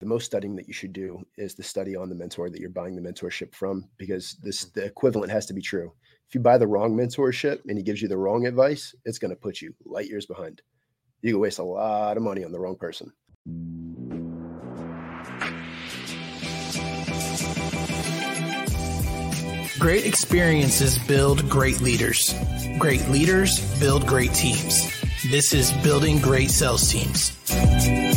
the most studying that you should do is the study on the mentor that you're buying the mentorship from because this mm-hmm. the equivalent has to be true if you buy the wrong mentorship and he gives you the wrong advice it's going to put you light years behind you can waste a lot of money on the wrong person Great experiences build great leaders. Great leaders build great teams. This is Building Great Sales Teams.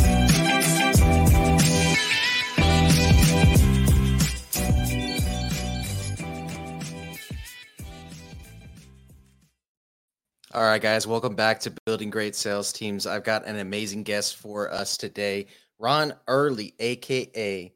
All right, guys, welcome back to Building Great Sales Teams. I've got an amazing guest for us today, Ron Early, aka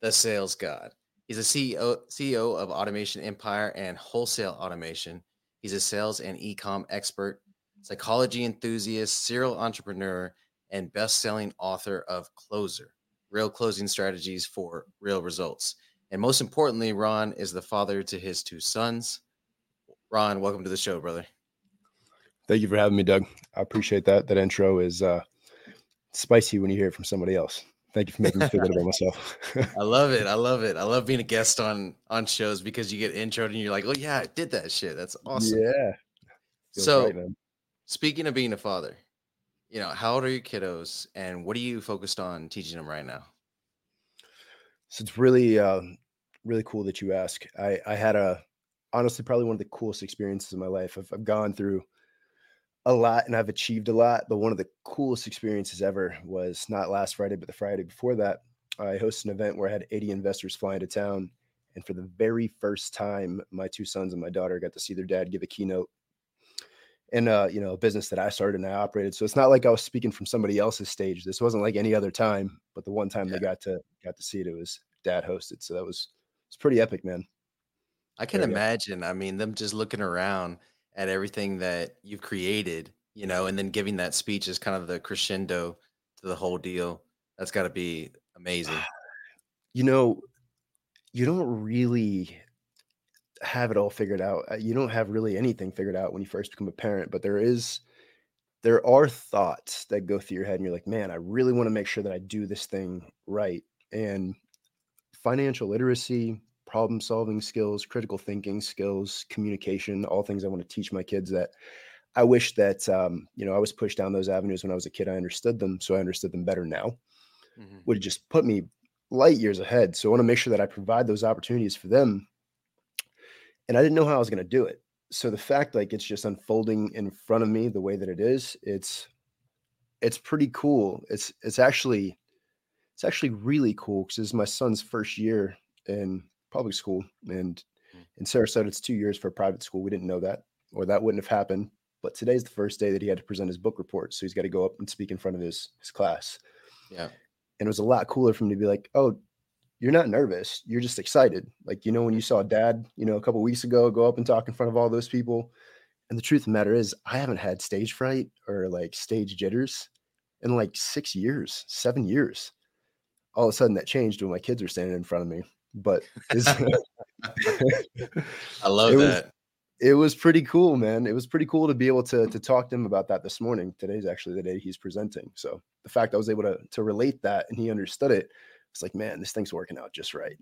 the Sales God. He's a CEO CEO of Automation Empire and Wholesale Automation. He's a sales and e-com expert, psychology enthusiast, serial entrepreneur, and best-selling author of Closer: Real Closing Strategies for Real Results. And most importantly, Ron is the father to his two sons. Ron, welcome to the show, brother. Thank you for having me, Doug. I appreciate that. That intro is uh, spicy when you hear it from somebody else. Thank you for making me feel good about myself. I love it. I love it. I love being a guest on on shows because you get introed and you're like, oh yeah, I did that shit. That's awesome. Yeah. Feels so, right, speaking of being a father, you know, how old are your kiddos, and what are you focused on teaching them right now? So it's really, uh, really cool that you ask. I I had a honestly probably one of the coolest experiences of my life. I've, I've gone through a lot and I've achieved a lot. But one of the coolest experiences ever was not last Friday, but the Friday before that. I hosted an event where I had 80 investors fly into town. And for the very first time, my two sons and my daughter got to see their dad give a keynote in a you know a business that I started and I operated. So it's not like I was speaking from somebody else's stage. This wasn't like any other time, but the one time yeah. they got to got to see it, it was dad hosted. So that was it's pretty epic, man. I can imagine. I mean, them just looking around at everything that you've created, you know, and then giving that speech is kind of the crescendo to the whole deal. That's got to be amazing. You know, you don't really have it all figured out. Uh, you don't have really anything figured out when you first become a parent, but there is there are thoughts that go through your head and you're like, "Man, I really want to make sure that I do this thing right." And financial literacy, problem solving skills, critical thinking skills, communication, all things I want to teach my kids that I wish that um, you know I was pushed down those avenues when I was a kid. I understood them, so I understood them better now. Mm-hmm. Would just put me light years ahead. So I want to make sure that I provide those opportunities for them. And I didn't know how I was going to do it. So the fact like it's just unfolding in front of me the way that it is, it's it's pretty cool. It's it's actually it's actually really cool because this is my son's first year in public school, and mm. in Sarasota, it's two years for a private school. We didn't know that, or that wouldn't have happened. But today's the first day that he had to present his book report, so he's got to go up and speak in front of his his class. Yeah, and it was a lot cooler for him to be like, "Oh, you're not nervous. You're just excited. Like you know when you saw Dad, you know, a couple weeks ago, go up and talk in front of all those people." And the truth of the matter is, I haven't had stage fright or like stage jitters in like six years, seven years. All of a sudden, that changed when my kids are standing in front of me but I love it that. Was, it was pretty cool, man. It was pretty cool to be able to to talk to him about that this morning. Today's actually the day he's presenting. So the fact I was able to to relate that and he understood it, it's like, man, this thing's working out just right.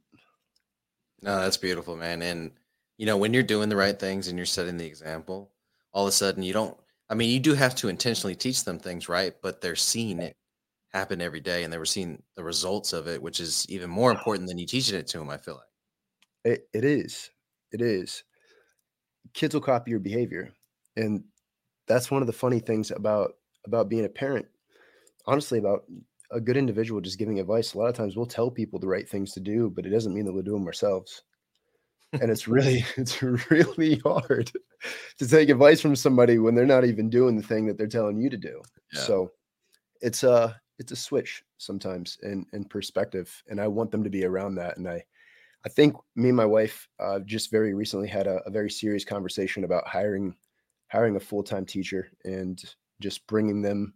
No, that's beautiful, man. And you know, when you're doing the right things and you're setting the example, all of a sudden you don't I mean, you do have to intentionally teach them things, right? But they're seeing it happen every day and they were seeing the results of it, which is even more important than you teaching it to them, I feel like. It, it is. It is. Kids will copy your behavior. And that's one of the funny things about about being a parent. Honestly, about a good individual just giving advice. A lot of times we'll tell people the right things to do, but it doesn't mean that we'll do them ourselves. and it's really, it's really hard to take advice from somebody when they're not even doing the thing that they're telling you to do. Yeah. So it's uh it's a switch sometimes in in perspective and i want them to be around that and i i think me and my wife uh, just very recently had a, a, very serious conversation about hiring hiring a full-time teacher and just bringing them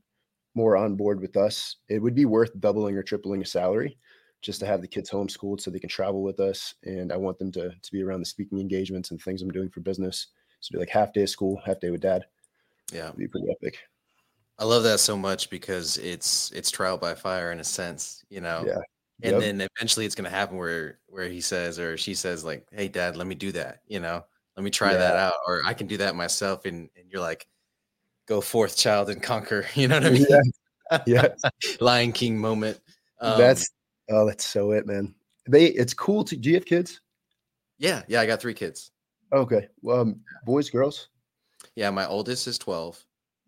more on board with us. It would be worth doubling or tripling a salary just to have the kids homeschooled so they can travel with us and i want them to to be around the speaking engagements and things i'm doing for business. So be like half day of school half day with dad. Yeah. It'd be pretty epic I love that so much because it's it's trial by fire in a sense, you know. Yeah. and Yep. then eventually it's gonna happen where where he says or she says like, "Hey, Dad, let me do that." You know, let me try that out, or I can do that myself, and and you're like, "Go forth, child, and conquer." You know what I mean? Yeah. Yes. Lion King moment. Um, that's oh, that's so it, man. They it's cool to do you have kids? yeah, yeah. I got three kids. Okay. Well, um, boys, girls? Yeah, my oldest is twelve,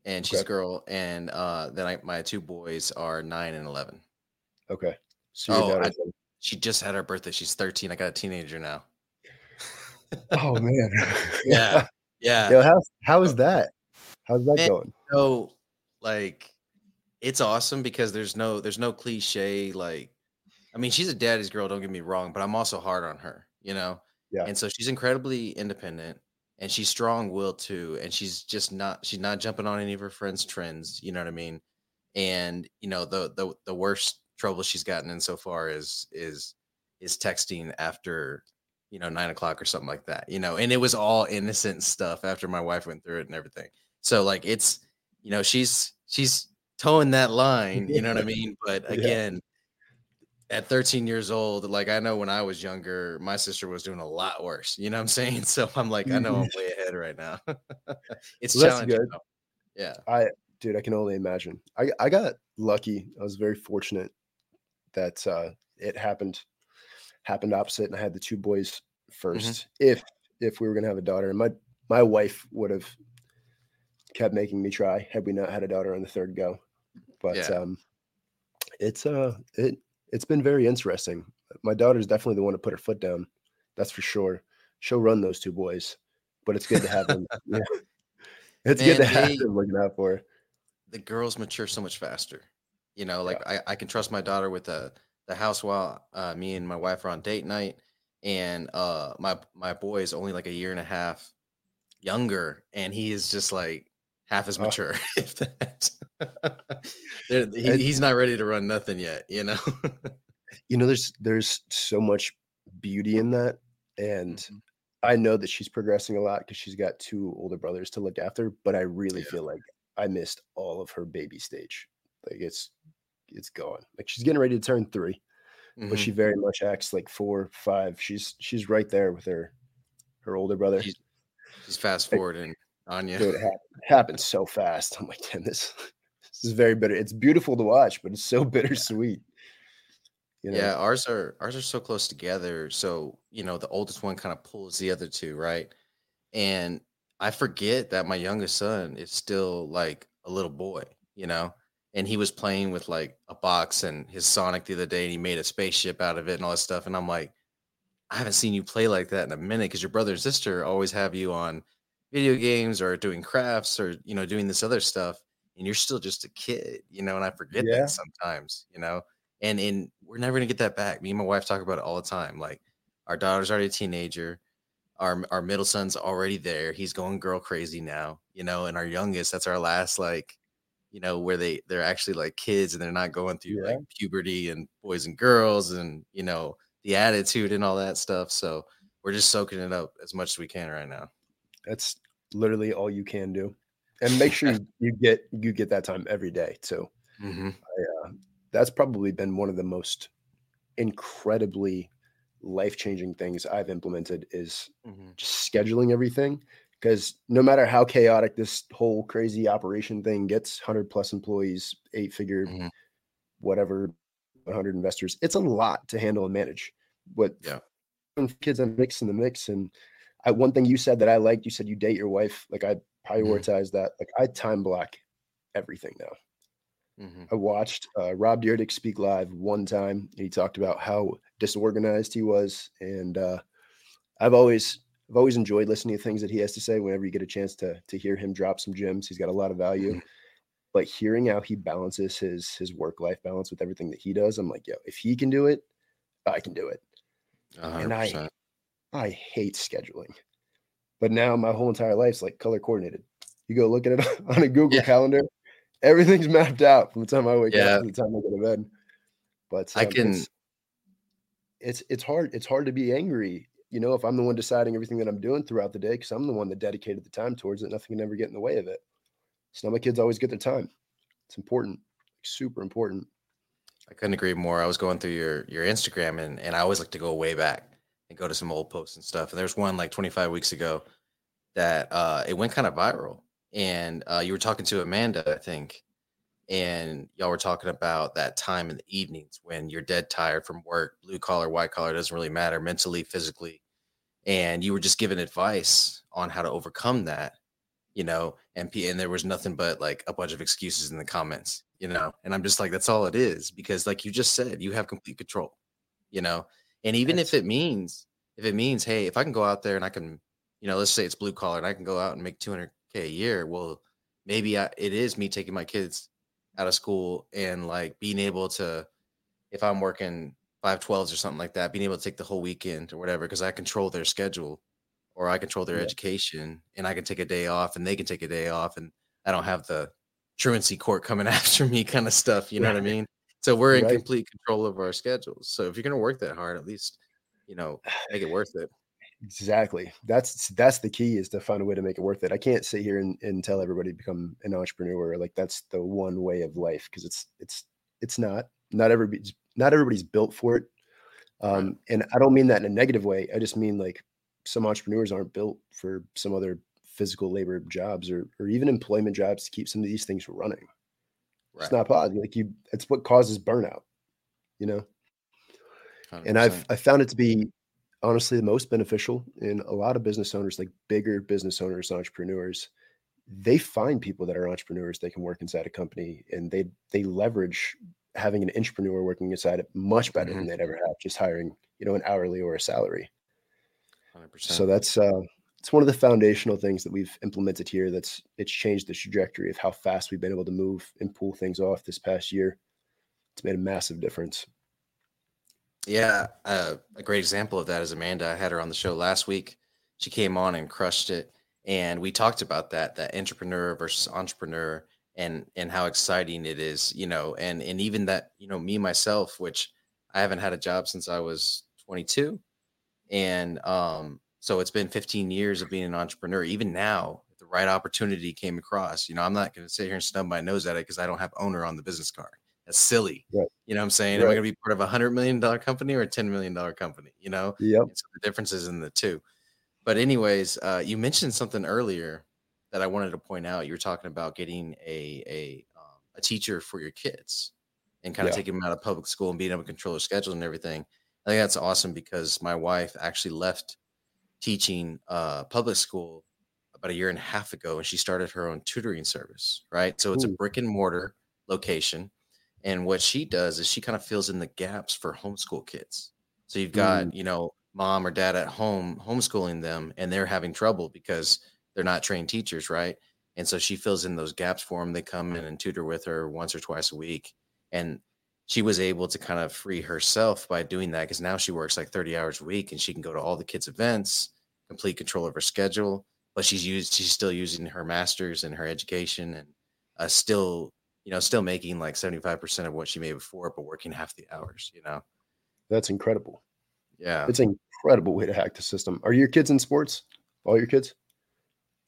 and she's a girl, and uh, then I, my two boys are nine and eleven. Okay. So Oh, I- She just had her birthday. She's thirteen. I got a teenager now. oh man. Yeah, yeah. Yo, how how is that? How's that Man, going? So, like, it's awesome because there's no there's no cliche. Like, I mean, she's a daddy's girl. Don't get me wrong, but I'm also hard on her. You know. Yeah. And so she's incredibly independent, and she's strong willed too. And she's just not she's not jumping on any of her friends' trends. You know what I mean? And you know the the the worst trouble she's gotten in so far is is is texting after you know nine o'clock or something like that. You know, and it was all innocent stuff after my wife went through it and everything. So like it's you know she's she's towing that line. You know what I mean? But again. At 13 years old, like I know when I was younger, my sister was doing a lot worse. You know what I'm saying? So I'm like, I know I'm way ahead right now. it's Well, challenging. though. Yeah. I dude, I can only imagine. I I got lucky. I was very fortunate that uh it happened happened opposite and I had the two boys 1st If if we were gonna have a daughter, and my my wife would have kept making me try had we not had a daughter on the third go. But Yeah. um it's uh it it's been very interesting. My daughter's definitely the one to put her foot down. That's for sure. She'll run those two boys, but it's good to have them. yeah. It's good to Man, have they- them looking out for her. the girls mature so much faster. You know, like I, I can trust my daughter with the the house while uh, me and my wife are on date night, and uh, my my boy is only like a year and a half younger, and he is just like half as Oh. mature. if that. He, he's not ready to run nothing yet. You know. you know there's there's so much beauty in that and Mhm. i know that she's progressing a lot because she's got two older brothers to look after but i really Yeah. feel like i missed all of her baby stage like it's it's gone like she's getting ready to turn 3 but Mhm. she very much acts like four five she's she's right there with her her older brother She's- She's fast forwarding on you. Dude, it hap- happened so fast i'm like damn this this is very bitter it's beautiful to watch but it's so bittersweet you know Yeah, ours are ours are so close together. So, you know, the oldest one kind of pulls the other two, right? And I forget that my youngest son is still like a little boy, you know, and he was playing with like a box and his Sonic the other day and he made a spaceship out of it and all that stuff. And I'm like, I haven't seen you play like that in a minute because your brother and sister always have you on video games or doing crafts or, you know, doing this other stuff. And you're still just a kid, you know, and I forget Yeah. that sometimes, you know and and we're never gonna get that back. Me and my wife talk about it all the time. Like our daughter's already a teenager, our our middle son's already there. He's going girl crazy now, you know, and our youngest, that's our last like, you know, where they they're actually like kids and they're not going through Yeah. like puberty and boys and girls and you know the attitude and all that stuff. So we're just soaking it up as much as we can right now. That's literally all you can do. And make sure you, get you get that time every day too. Mm-hmm. That's probably been one of the most incredibly life-changing things I've implemented is Mm-hmm. just scheduling everything because no matter how chaotic this whole crazy operation thing gets 100 plus employees eight figure Mhm. whatever 100 investors it's a lot to handle and manage what Yeah. kids and mix in the mix and I, one thing you said that i liked you said you date your wife like i prioritize that like i time block everything now Mm-hmm. I watched uh, Rob Dyrdek speak live one time. and He talked about how disorganized he was, and uh, I've always I've always enjoyed listening to things that he has to say. Whenever you get a chance to to hear him drop some gems, he's got a lot of value. Mhm. But hearing how he balances his his work life balance with everything that he does, I'm like, yo, if he can do it, I can do it. hundred I- percent. I hate scheduling, but now my whole entire life's like color coordinated. You go look at it on a Google Yeah. Calendar, everything's mapped out from the time I wake Yeah. up to the time I go to bed. But I um, can- It's, it's it's hard. It's hard to be angry. You know, if I'm the one deciding everything that I'm doing throughout the day, because I'm the one that dedicated the time towards it, nothing can ever get in the way of it. So now my kids always get their time. It's important, super important. I couldn't agree more. I was going through your your Instagram and and I always like to go way back and go to some old posts and stuff. And there's one like 25 weeks ago that uh it went kind of viral. And uh you were talking to Amanda, I think, and y'all were talking about that time in the evenings when you're dead tired from work, blue collar, white collar, doesn't really matter, mentally, physically. And you were just giving advice on how to overcome that, you know, and and there was nothing but like a bunch of excuses in the comments, you know. And I'm just like, that's all it is, because like you just said, you have complete control, you know. And even that's- if it means, if it means, hey, if I can go out there and I can, you know, let's say it's blue collar and I can go out and make 200k a year, well, maybe I, it is me taking my kids out of school and like being able to, if I'm working five twelves or something like that, being able to take the whole weekend or whatever, because I control their schedule or I control their yeah. education and I can take a day off and they can take a day off and I don't have the truancy court coming after me kind of stuff. You know right. what I mean? So we're in right. complete control of our schedules. So if you're going to work that hard, at least, you know, make it worth it. Exactly. That's that's the key is to find a way to make it worth it. I can't sit here and, and tell everybody to become an entrepreneur. Like that's the one way of life because it's it's it's not. Not everybody's not everybody's built for it. Um, and I don't mean that in a negative way. I just mean like some entrepreneurs aren't built for some other physical labor jobs or or even employment jobs to keep some of these things running. Right. It's not positive. Like you, it's what causes burnout, you know. 100%. And I've I found it to be honestly the most beneficial in a lot of business owners, like bigger business owners, entrepreneurs. They find people that are entrepreneurs they can work inside a company, and they they leverage having an entrepreneur working inside it much better mm-hmm. than they'd ever have just hiring you know an hourly or a salary. 100%. So that's uh, it's one of the foundational things that we've implemented here. That's it's changed the trajectory of how fast we've been able to move and pull things off this past year. It's made a massive difference. Yeah, uh, a great example of that is Amanda. I had her on the show last week. She came on and crushed it, and we talked about that that entrepreneur versus entrepreneur and and how exciting it is, you know, and and even that you know me myself, which I haven't had a job since I was 22, and um, so it's been 15 years of being an entrepreneur. Even now, if the right opportunity came across, you know, I'm not going to sit here and snub my nose at it because I don't have owner on the business card. That's silly. Right. You know what I'm saying? Right. Am I going to be part of a hundred million dollar company or a $10 million company? You know? Yep. so the differences in the two. But anyways, uh, you mentioned something earlier that I wanted to point out. You were talking about getting a, a, um, a teacher for your kids and kind of yeah. taking them out of public school and being able to control their schedule and everything. I think that's awesome because my wife actually left teaching uh, public school about a year and a half ago and she started her own tutoring service, right? So it's Ooh. a brick and mortar location and what she does is she kind of fills in the gaps for homeschool kids. So you've got, mm. you know, mom or dad at home homeschooling them and they're having trouble because they're not trained teachers, right? And so she fills in those gaps for them. They come in and tutor with her once or twice a week. And she was able to kind of free herself by doing that because now she works like 30 hours a week and she can go to all the kids' events, complete control of her schedule. But she's used, she's still using her master's and her education and uh, still you know, still making like 75% of what she made before, but working half the hours, you know? That's incredible. Yeah. It's an incredible way to hack the system. Are your kids in sports? All your kids?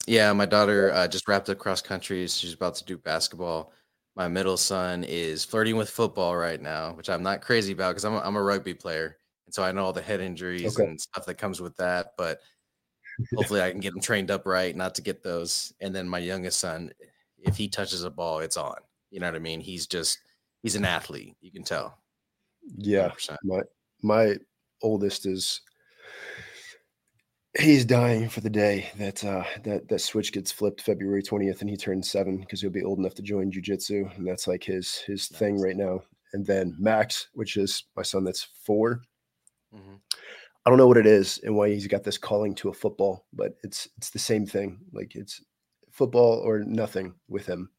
Yeah. My daughter uh, just wrapped up cross country. She's about to do basketball. My middle son is flirting with football right now, which I'm not crazy about because I'm, a, I'm a rugby player. And so I know all the head injuries okay. and stuff that comes with that. But hopefully I can get him trained up right, not to get those. And then my youngest son, if he touches a ball, it's on. You know what I mean? He's just he's an athlete. You can tell. Yeah. 100%. My my oldest is he's dying for the day that uh that that switch gets flipped February 20th and he turns seven because he'll be old enough to join jujitsu. And that's like his his nice. thing right now. And then Max, which is my son that's 4 mm-hmm. I don't know what it is and why he's got this calling to a football, but it's it's the same thing. Like it's football or nothing with him.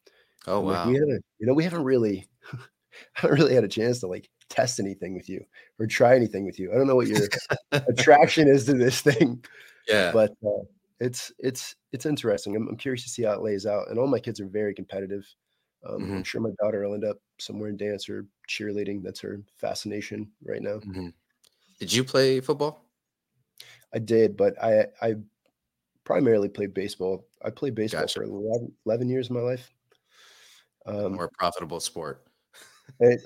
Oh wow! Like, we haven't, you know, we haven't really, I haven't really had a chance to like test anything with you or try anything with you. I don't know what your attraction is to this thing. Yeah, but uh, it's it's it's interesting. I'm, I'm curious to see how it lays out. And all my kids are very competitive. Um, mm-hmm. I'm sure my daughter will end up somewhere in dance or cheerleading. That's her fascination right now. Mm-hmm. Did you play football? I did, but I I primarily played baseball. I played baseball gotcha. for 11, 11 years of my life. Um, more profitable sport. It,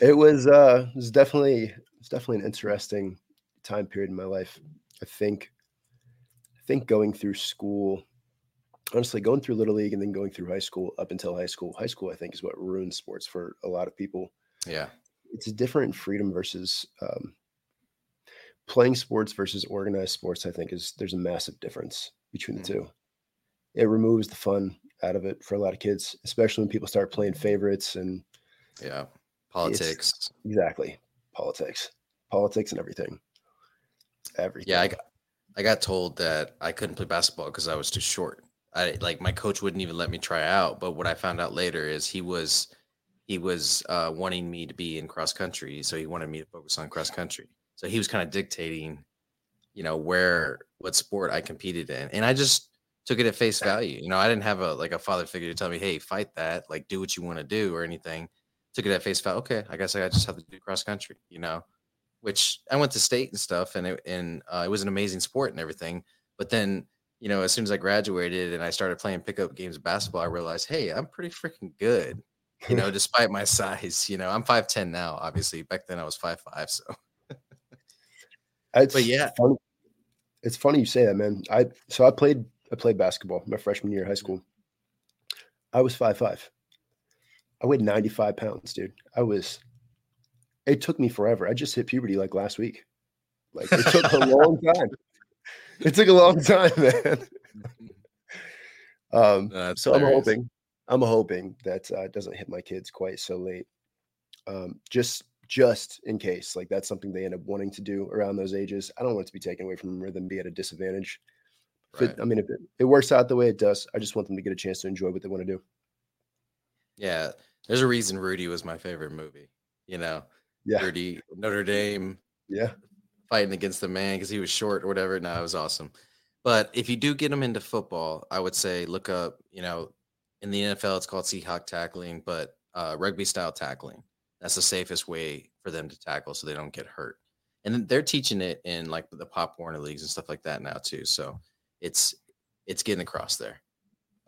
it was uh it was definitely it's definitely an interesting time period in my life. I think I think going through school, honestly, going through little league and then going through high school up until high school. High school, I think, is what ruins sports for a lot of people. Yeah, it's a different freedom versus um, playing sports versus organized sports. I think is there's a massive difference between the mm-hmm. two. It removes the fun out of it for a lot of kids, especially when people start playing favorites and yeah, politics. Exactly, politics, politics, and everything. Everything. Yeah, I got, I got told that I couldn't play basketball because I was too short. I like my coach wouldn't even let me try out. But what I found out later is he was he was uh, wanting me to be in cross country, so he wanted me to focus on cross country. So he was kind of dictating, you know, where what sport I competed in, and I just took it at face value. You know, I didn't have a like a father figure to tell me, "Hey, fight that," like do what you want to do or anything. Took it at face value. Okay, I guess I just have to do cross country. You know, which I went to state and stuff, and it and uh, it was an amazing sport and everything. But then, you know, as soon as I graduated and I started playing pickup games of basketball, I realized, hey, I'm pretty freaking good you know, despite my size. You know, I'm five ten now. Obviously, back then I was five five. So, but yeah, funny. it's funny you say that, man. I so I played I played basketball my freshman year of high school. I was five five. I weighed 95 pounds, dude. I was. It took me forever. I just hit puberty like last week. Like it took a long time. It took a long time, man. Um, no, so hilarious. I'm hoping I'm hoping that uh, doesn't hit my kids quite so late. Um, just just in case, like that's something they end up wanting to do around those ages. I don't want it to be taken away from them or them be at a disadvantage. Right. It, I mean, if it, it works out the way it does, I just want them to get a chance to enjoy what they want to do. Yeah, there's a reason Rudy was my favorite movie. You know, yeah, Rudy Notre Dame. Yeah, fighting against the man because he was short or whatever. No, it was awesome. But if you do get them into football, I would say look up. You know, in the NFL, it's called Seahawk tackling, but uh, rugby style tackling. That's the safest way for them to tackle so they don't get hurt. And they're teaching it in like the Pop Warner leagues and stuff like that now too. So it's it's getting across there.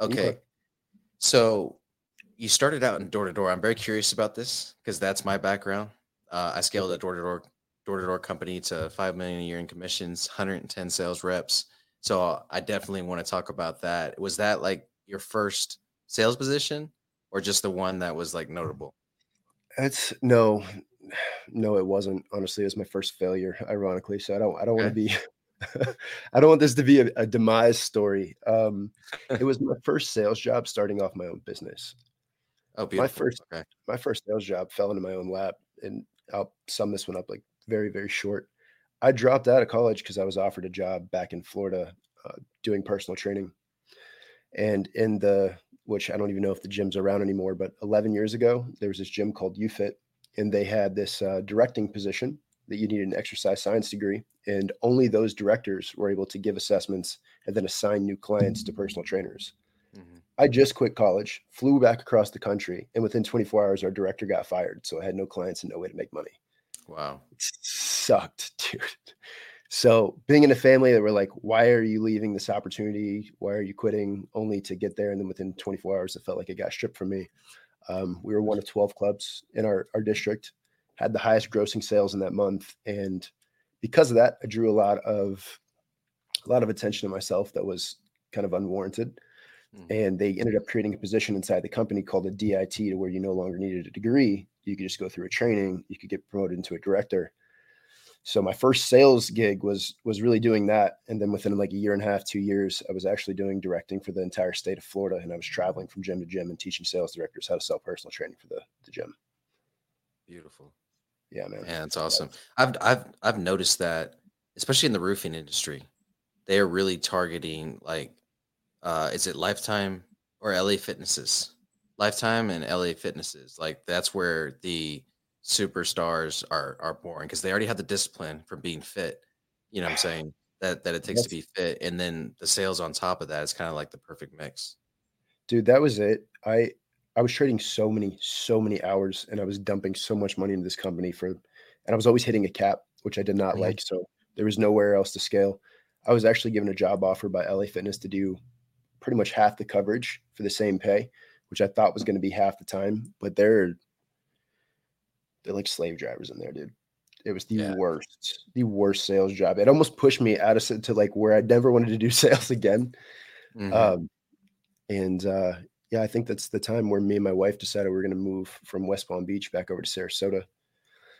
Okay. okay. So you started out in door to door. I'm very curious about this because that's my background. Uh, I scaled a door to door door to door company to five million a year in commissions, 110 sales reps. So I definitely want to talk about that. Was that like your first sales position or just the one that was like notable? That's no, no, it wasn't. Honestly, it was my first failure, ironically. So I don't, I don't okay. want to be, I don't want this to be a, a demise story. Um, it was my first sales job starting off my own business. Oh, beautiful. My first, okay. my first sales job fell into my own lap, and I'll sum this one up like very, very short. I dropped out of college because I was offered a job back in Florida uh, doing personal training. And in the which I don't even know if the gym's around anymore, but 11 years ago, there was this gym called Youfit, and they had this uh, directing position that you needed an exercise science degree, and only those directors were able to give assessments and then assign new clients to personal trainers. Mm-hmm. I just quit college, flew back across the country, and within 24 hours, our director got fired. So I had no clients and no way to make money. Wow. It sucked, dude. So being in a family that were like, why are you leaving this opportunity? Why are you quitting? Only to get there. And then within 24 hours, it felt like it got stripped from me. Um, we were one of 12 clubs in our, our district, had the highest grossing sales in that month. And because of that, I drew a lot of a lot of attention to myself that was kind of unwarranted. Mm-hmm. And they ended up creating a position inside the company called a DIT to where you no longer needed a degree. You could just go through a training, you could get promoted into a director so my first sales gig was was really doing that and then within like a year and a half two years i was actually doing directing for the entire state of florida and i was traveling from gym to gym and teaching sales directors how to sell personal training for the, the gym beautiful yeah man yeah it's awesome i've i've i've noticed that especially in the roofing industry they are really targeting like uh is it lifetime or LA Fitnesses lifetime and LA Fitnesses like that's where the superstars are are born because they already have the discipline from being fit. You know what I'm saying? That that it takes to be fit. And then the sales on top of that is kind of like the perfect mix. Dude, that was it. I I was trading so many, so many hours and I was dumping so much money into this company for and I was always hitting a cap, which I did not mm-hmm. like. So there was nowhere else to scale. I was actually given a job offer by LA Fitness to do pretty much half the coverage for the same pay which I thought was going to be half the time, but they're they're like slave drivers in there, dude. It was the Yeah. worst, the worst sales job. It almost pushed me out of to like where I never wanted to do sales again. Mhm. Um, and uh, yeah, I think that's the time where me and my wife decided we are going to move from West Palm Beach back over to Sarasota,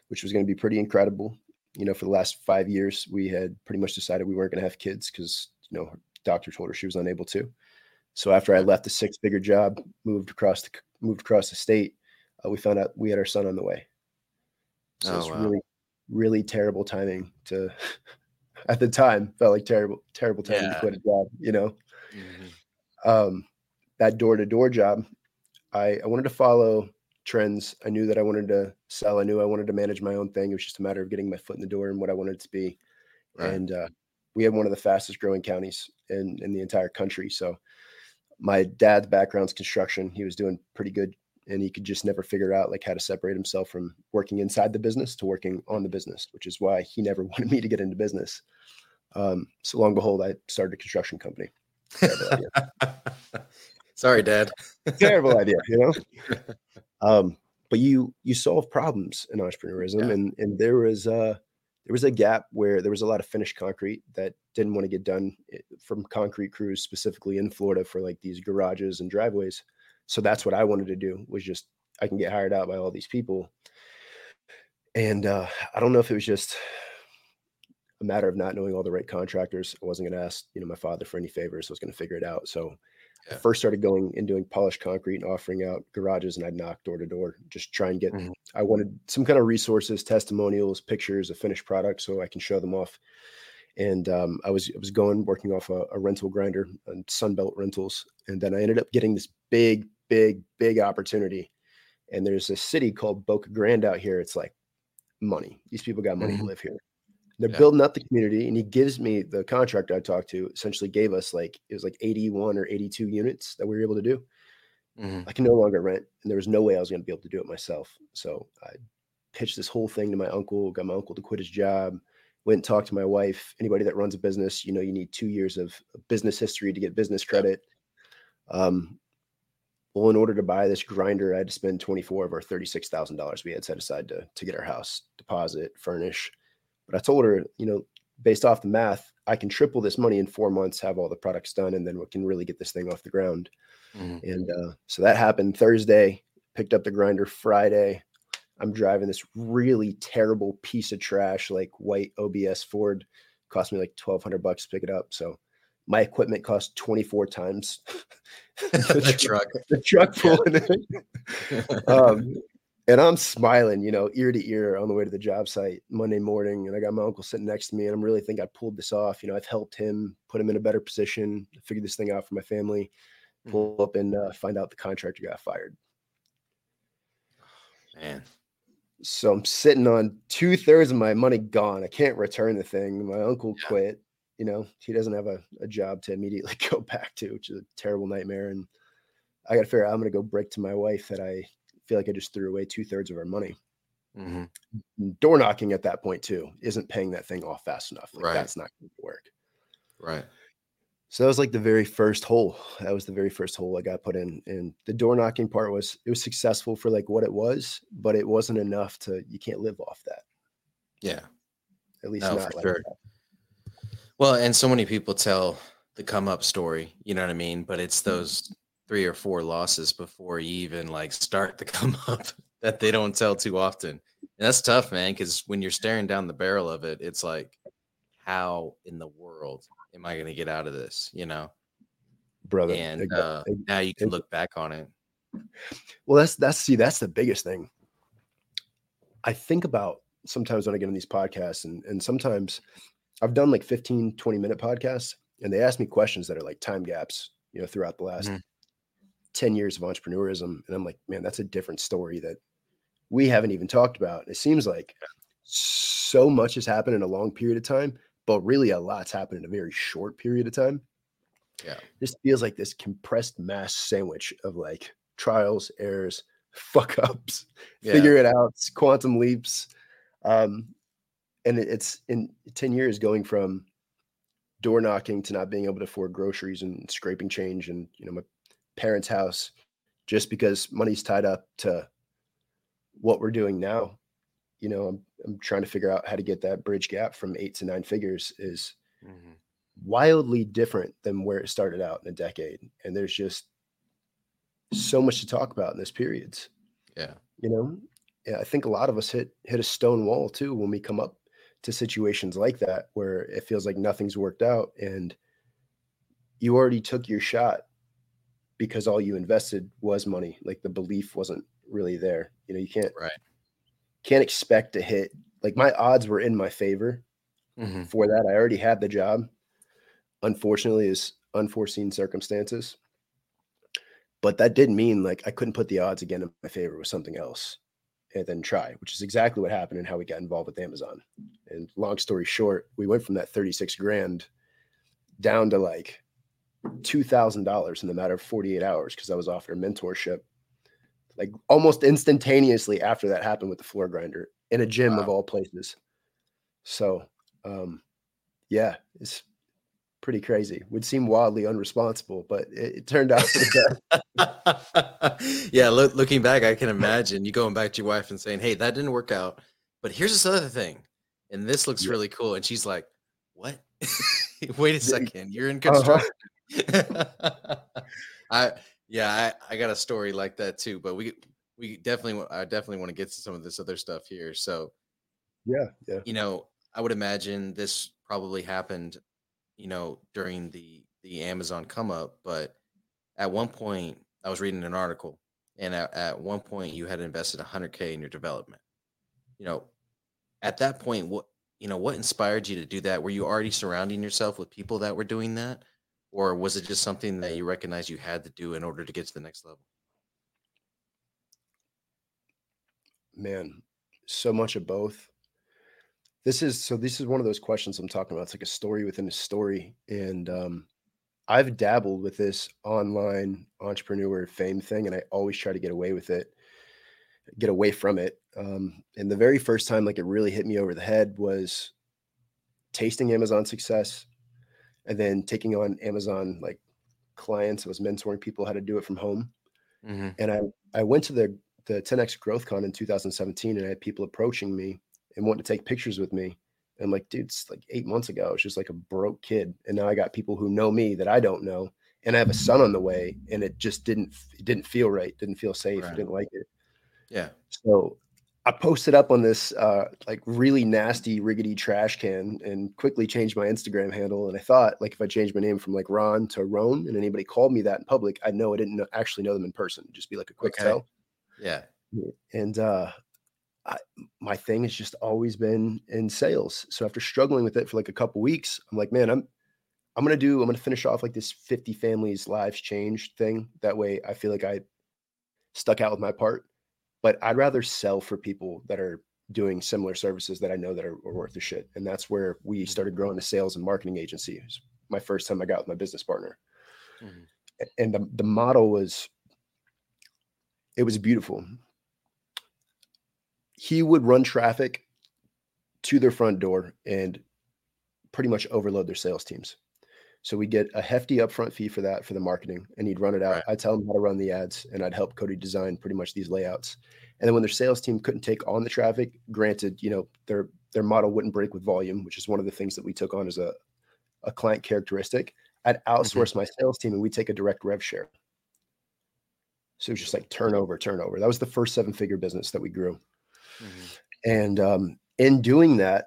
which was going to be pretty incredible. You know, for the last five years, we had pretty much decided we weren't going to have kids because you know, her doctor told her she was unable to. So after I left the six-figure job, moved across the moved across the state, uh, we found out we had our son on the way. So Oh, it's wow. really, really terrible timing to. At the time, felt like terrible, terrible time Yeah. to quit a job. You know, Mhm. um, that door to door job, I, I wanted to follow trends. I knew that I wanted to sell. I knew I wanted to manage my own thing. It was just a matter of getting my foot in the door and what I wanted it to be. Right. And uh, we had one of the fastest growing counties in, in the entire country. So my dad's background's construction. He was doing pretty good and he could just never figure out like how to separate himself from working inside the business to working on the business, which is why he never wanted me to get into business. Um, so long behold, I started a construction company. Sorry, Dad. terrible idea, you know. Um, but you you solve problems in entrepreneurism, Yeah. and and there was uh there was a gap where there was a lot of finished concrete that didn't want to get done from concrete crews specifically in Florida for like these garages and driveways. So that's what I wanted to do was just I can get hired out by all these people. And uh, I don't know if it was just a matter of not knowing all the right contractors. I wasn't going to ask, you know, my father for any favors. I was going to figure it out. So I first started going and doing polished concrete and offering out garages, and I'd knock door to door, just try and get. Mhm. I wanted some kind of resources, testimonials, pictures a finished product, so I can show them off. And um, I was I was going working off a, a rental grinder on Sunbelt Rentals, and then I ended up getting this big, big, big opportunity. And there's a city called Boca Grande out here. It's like money. These people got money Mhm. to live here. They're Yeah. building up the community, and he gives me the contractor I talked to. Essentially, gave us like it was like 81 or 82 units that we were able to do. Mhm. I can no longer rent, and there was no way I was going to be able to do it myself. So I pitched this whole thing to my uncle, got my uncle to quit his job, went and talked to my wife. Anybody that runs a business, you know, you need two years of business history to get business credit. Um, well, in order to buy this grinder, I had to spend 24 of our $36,000 we had set aside to, to get our house, deposit, furnish. But I told her, you know, based off the math, I can triple this money in four months, have all the products done, and then we can really get this thing off the ground. Mhm. And uh, so that happened Thursday, picked up the grinder Friday. I'm driving this really terrible piece of trash, like white OBS Ford. Cost me like 1200 bucks to pick it up. So my equipment cost 24 times the truck. the truck pulling it. Um, and I'm smiling, you know, ear to ear on the way to the job site Monday morning. And I got my uncle sitting next to me, and I'm really think I pulled this off. You know, I've helped him put him in a better position, figure this thing out for my family Mhm. pull up and uh, find out the contractor got fired. Man. So I'm sitting on two thirds of my money gone. I can't return the thing. My uncle Yeah. quit. You know, he doesn't have a, a job to immediately go back to, which is a terrible nightmare. And I got to figure out I'm going to go break to my wife that I feel like I just threw away two thirds of our money. Mhm. Door knocking at that point, too, isn't paying that thing off fast enough. Like, Right. That's not going to work. Right. So that was like the very first hole. That was the very first hole I got put in. And the door knocking part was it was successful for like what it was, but it wasn't enough to you can't live off that. Yeah. At least No, not like sure. that. Well, and so many people tell the come up story, you know what I mean? But it's Mm-hmm. those three or four losses before you even like start to come up that they don't tell too often. And that's tough, man, because when you're staring down the barrel of it, it's like, how in the world am I going to get out of this? You know? brother. And exa- uh, now you can look back on it. Well, that's that's see, that's the biggest thing. I think about sometimes when I get on these podcasts, and and sometimes I've done like 15, 20 minute podcasts, and they ask me questions that are like time gaps, you know, throughout the last Mhm. 10 years of entrepreneurism. And I'm like, man, that's a different story that we haven't even talked about. It seems like so much has happened in a long period of time, but really a lot's happened in a very short period of time. Yeah. This feels like this compressed mass sandwich of like trials, errors, fuck ups, Yeah. figure it out, quantum leaps. Um, and it's in 10 years going from door knocking to not being able to afford groceries and scraping change and you know my parents' house, just because money's tied up to what we're doing now. You know, I'm I'm trying to figure out how to get that bridge gap from eight to nine figures is mm-hmm. wildly different than where it started out in a decade. And there's just so much to talk about in this periods. Yeah. You know, yeah, I think a lot of us hit hit a stone wall too when we come up to situations like that where it feels like nothing's worked out and you already took your shot because all you invested was money. Like the belief wasn't really there. You know, you can't right can't expect to hit like my odds were in my favor mm-hmm. for that. I already had the job. Unfortunately, is unforeseen circumstances. But that didn't mean like I couldn't put the odds again in my favor with something else and then try, which is exactly what happened and how we got involved with Amazon. And long story short, we went from that 36 grand down to like $2,000 in the matter of 48 hours because I was offered a mentorship like almost instantaneously after that happened with the floor grinder in a gym wow. of all places. So, um, yeah, it's pretty crazy. Would seem wildly unresponsible, but it, it turned out for the yeah, looking back, I can imagine you going back to your wife and saying, "Hey, that didn't work out, but here's this other thing, and this looks yeah. really cool." And she's like, "What? Wait a second, you're in uh-huh. construction." Uh-huh. I yeah, I, I got a story like that too, but we we definitely I definitely want to get to some of this other stuff here. So yeah, yeah. You know, I would imagine this probably happened, you know, during the the Amazon come up, but at one point I was reading an article and at, at one point you had invested 100k in your development. You know, at that point what you know, what inspired you to do that? Were you already surrounding yourself with people that were doing that? Or was it just something that you recognized you had to do in order to get to the next level? Man, so much of both. This is so this is one of those questions I'm talking about. It's like a story within a story. And um I've dabbled with this online entrepreneur fame thing, and I always try to get away with it, get away from it. Um, and the very first time, like it really hit me over the head, was tasting Amazon success and then taking on Amazon like clients. I was mentoring people how to do it from home. Mm-hmm. And I I went to the the 10x Growth Con in 2017, and I had people approaching me and wanting to take pictures with me. And like, dude, it's like eight months ago. It's just like a broke kid, and now I got people who know me that I don't know, and I have a son on the way, and it just didn't it didn't feel right, didn't feel safe, right. I didn't like it. Yeah. So I posted up on this uh, like really nasty riggedy trash can and quickly changed my Instagram handle. And I thought like if I changed my name from like Ron to Roan and anybody called me that in public, I'd know I didn't know, actually know them in person. Just be like a quick okay. tell. Yeah. And uh, I, my thing has just always been in sales. So after struggling with it for like a couple weeks, I'm like, man, I'm I'm gonna do I'm gonna finish off like this 50 families lives changed thing. That way, I feel like I stuck out with my part but I'd rather sell for people that are doing similar services that I know that are, are worth the shit. And that's where we mm-hmm. started growing a sales and marketing agency. It was my first time I got with my business partner. Mm-hmm. And the, the model was, it was beautiful. He would run traffic to their front door and pretty much overload their sales teams. So we'd get a hefty upfront fee for that for the marketing, and he'd run it out. Right. I'd tell him how to run the ads, and I'd help Cody design pretty much these layouts. And then when their sales team couldn't take on the traffic, granted, you know their their model wouldn't break with volume, which is one of the things that we took on as a a client characteristic. I'd mm-hmm. outsource mm-hmm. my sales team, and we take a direct rev share. So it was just like turnover, turnover. That was the first seven figure business that we grew. Mm-hmm. And um, in doing that,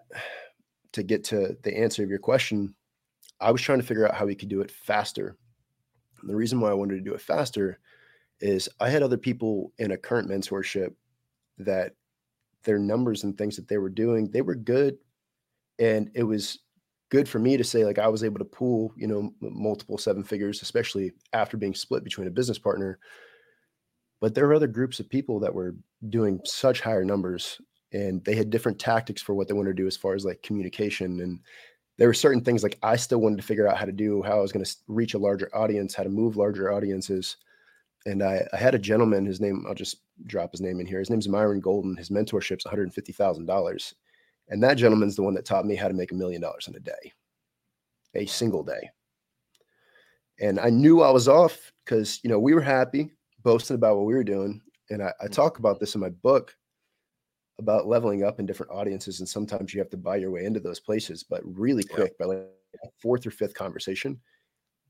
to get to the answer of your question, I was trying to figure out how we could do it faster. And the reason why I wanted to do it faster is I had other people in a current mentorship that their numbers and things that they were doing, they were good. And it was good for me to say, like, I was able to pull, you know, multiple seven figures, especially after being split between a business partner. But there were other groups of people that were doing such higher numbers and they had different tactics for what they wanted to do as far as like communication and there were certain things like I still wanted to figure out how to do, how I was going to reach a larger audience, how to move larger audiences. And I, I had a gentleman, his name, I'll just drop his name in here. His name's Myron Golden. His mentorship's $150,000. And that gentleman's the one that taught me how to make a million dollars in a day, a single day. And I knew I was off because, you know, we were happy. boasting about what we were doing. And I, I Mm. talk about this in my book about leveling up in different audiences. And sometimes you have to buy your way into those places. But really Yeah. quick, by like fourth or fifth conversation,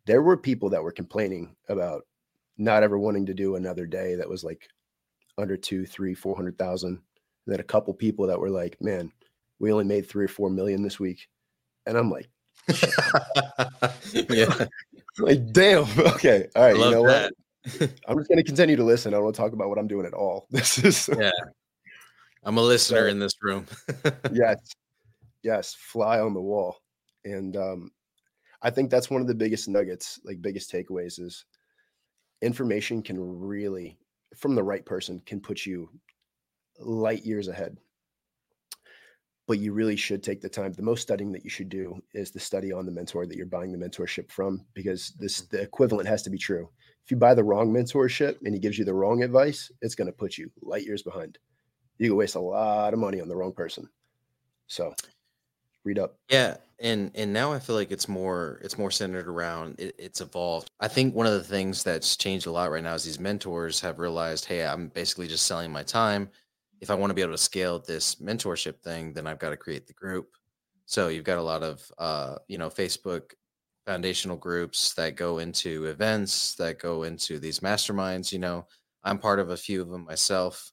there were people that were complaining about not ever wanting to do another day that was like under two, three, four hundred thousand. And then a couple people that were like, man, we only made three or four million this week. And I'm like, yeah, like, damn. Okay. all right. You know that. what? I'm just going to continue to listen. I don't want to talk about what I'm doing at all. This is, Yeah. I'm a listener So- in this room. yes. Yes. Fly on the wall. And um, I think that's one of the biggest nuggets, like biggest takeaways is information can really, from the right person, can put you light years ahead. But you really should take the time. The most studying that you should do is the study on the mentor that you're buying the mentorship from, because this the equivalent has to be true. If you buy the wrong mentorship and he gives you the wrong advice, it's going to put you light years behind. You can waste a lot of money on the wrong person. So read up. Yeah, and and now I feel like it's more it's more centered around it, it's evolved. I think one of the things that's changed a lot right now is these mentors have realized, hey, I'm basically just selling my time. If I want to be able to scale this mentorship thing, then I've got to create the group. So you've got a lot of uh, you know, Facebook foundational groups that go into events, that go into these masterminds, you know. I'm part of a few of them myself.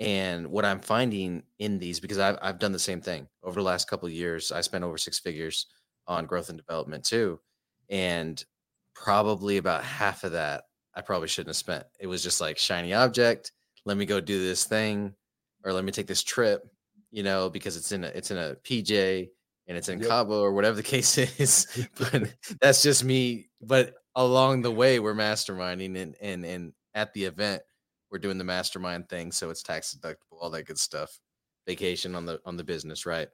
And what I'm finding in these, because I've, I've done the same thing over the last couple of years, I spent over six figures on growth and development too. And probably about half of that I probably shouldn't have spent. It was just like shiny object. Let me go do this thing, or let me take this trip, you know, because it's in a it's in a PJ and it's in Yep. Cabo or whatever the case is. but that's just me. But along the way, we're masterminding and and and at the event, we're doing the mastermind thing, so it's tax deductible, all that good stuff. Vacation on the on the business, right?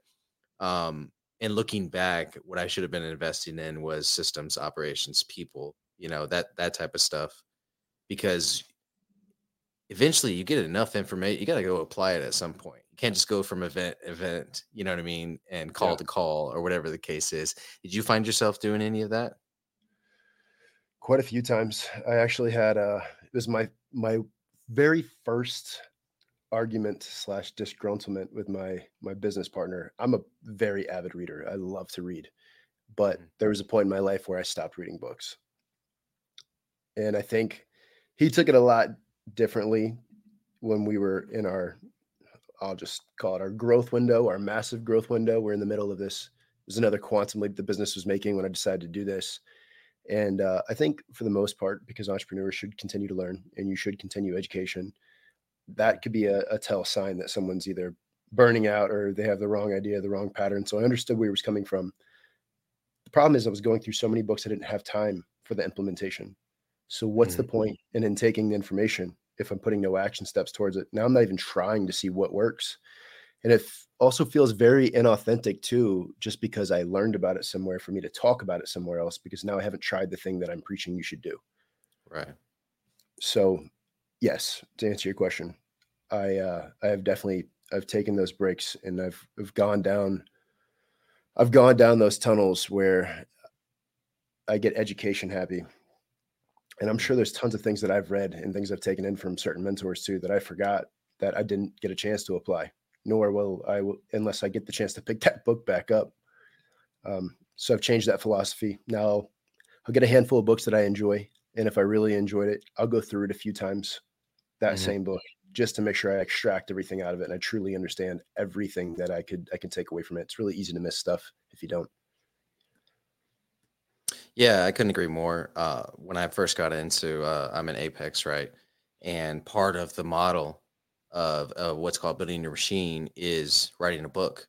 Um, and looking back, what I should have been investing in was systems, operations, people, you know, that that type of stuff. Because eventually you get enough information, you got to go apply it at some point. You can't just go from event event, you know what I mean, and call Yeah. to call or whatever the case is. Did you find yourself doing any of that? quite a few times. I actually had uh it was my my very first argument slash disgruntlement with my my business partner. I'm a very avid reader. I love to read. But Mhm. there was a point in my life where I stopped reading books. And I think he took it a lot differently when we were in our I'll just call it our growth window, our massive growth window. We're in the middle of this. There's another quantum leap the business was making when I decided to do this. And uh, I think for the most part, because entrepreneurs should continue to learn and you should continue education, that could be a, a tell sign that someone's either burning out or they have the wrong idea, the wrong pattern. So I understood where he was coming from. The problem is I was going through so many books I didn't have time for the implementation. So what's the point in, in taking the information if I'm putting no action steps towards it? Now I'm not even trying to see what works. And it f- also feels very inauthentic too, just because I learned about it somewhere for me to talk about it somewhere else, because now I haven't tried the thing that I'm preaching you should do. Right. So yes, to answer your question, I uh I have definitely I've taken those breaks and I've I've gone down I've gone down those tunnels where I get education happy. And I'm sure there's tons of things that I've read and things I've taken in from certain mentors too that I forgot that I didn't get a chance to apply, nor will I will unless I get the chance to pick that book back up. Um, so I've changed that philosophy. Now I'll get a handful of books that I enjoy, and if I really enjoyed it, I'll go through it a few times. That Mhm. same book, just to make sure I extract everything out of it and I truly understand everything that I could I can take away from it. It's really easy to miss stuff if you don't. Yeah, I couldn't agree more. Uh, when I first got into, uh, I'm an Apex, right? And part of the model of, of what's called building your machine is writing a book.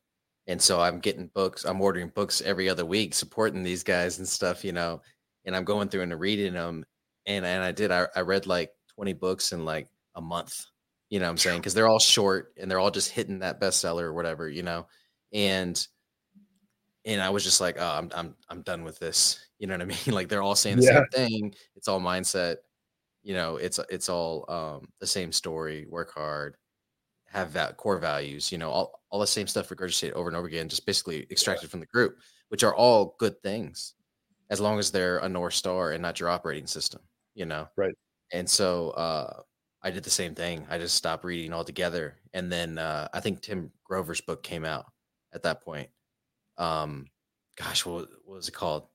And so I'm getting books, I'm ordering books every other week, supporting these guys and stuff, you know. And I'm going through and reading them. And and I did, I, I read like 20 books in like a month, you know what I'm saying? Because they're all short and they're all just hitting that bestseller or whatever, you know. And and I was just like, oh, I'm I'm I'm done with this. You know what I mean? Like they're all saying the Yeah. same thing. It's all mindset. You know, it's it's all um, the same story. Work hard, have that core values. You know, all all the same stuff regurgitated over and over again, just basically extracted from the group, which are all good things, as long as they're a north star and not your operating system. You know, Right. And so uh, I did the same thing. I just stopped reading altogether. And then uh, I think Tim Grover's book came out at that point. Um, gosh, what, what was it called?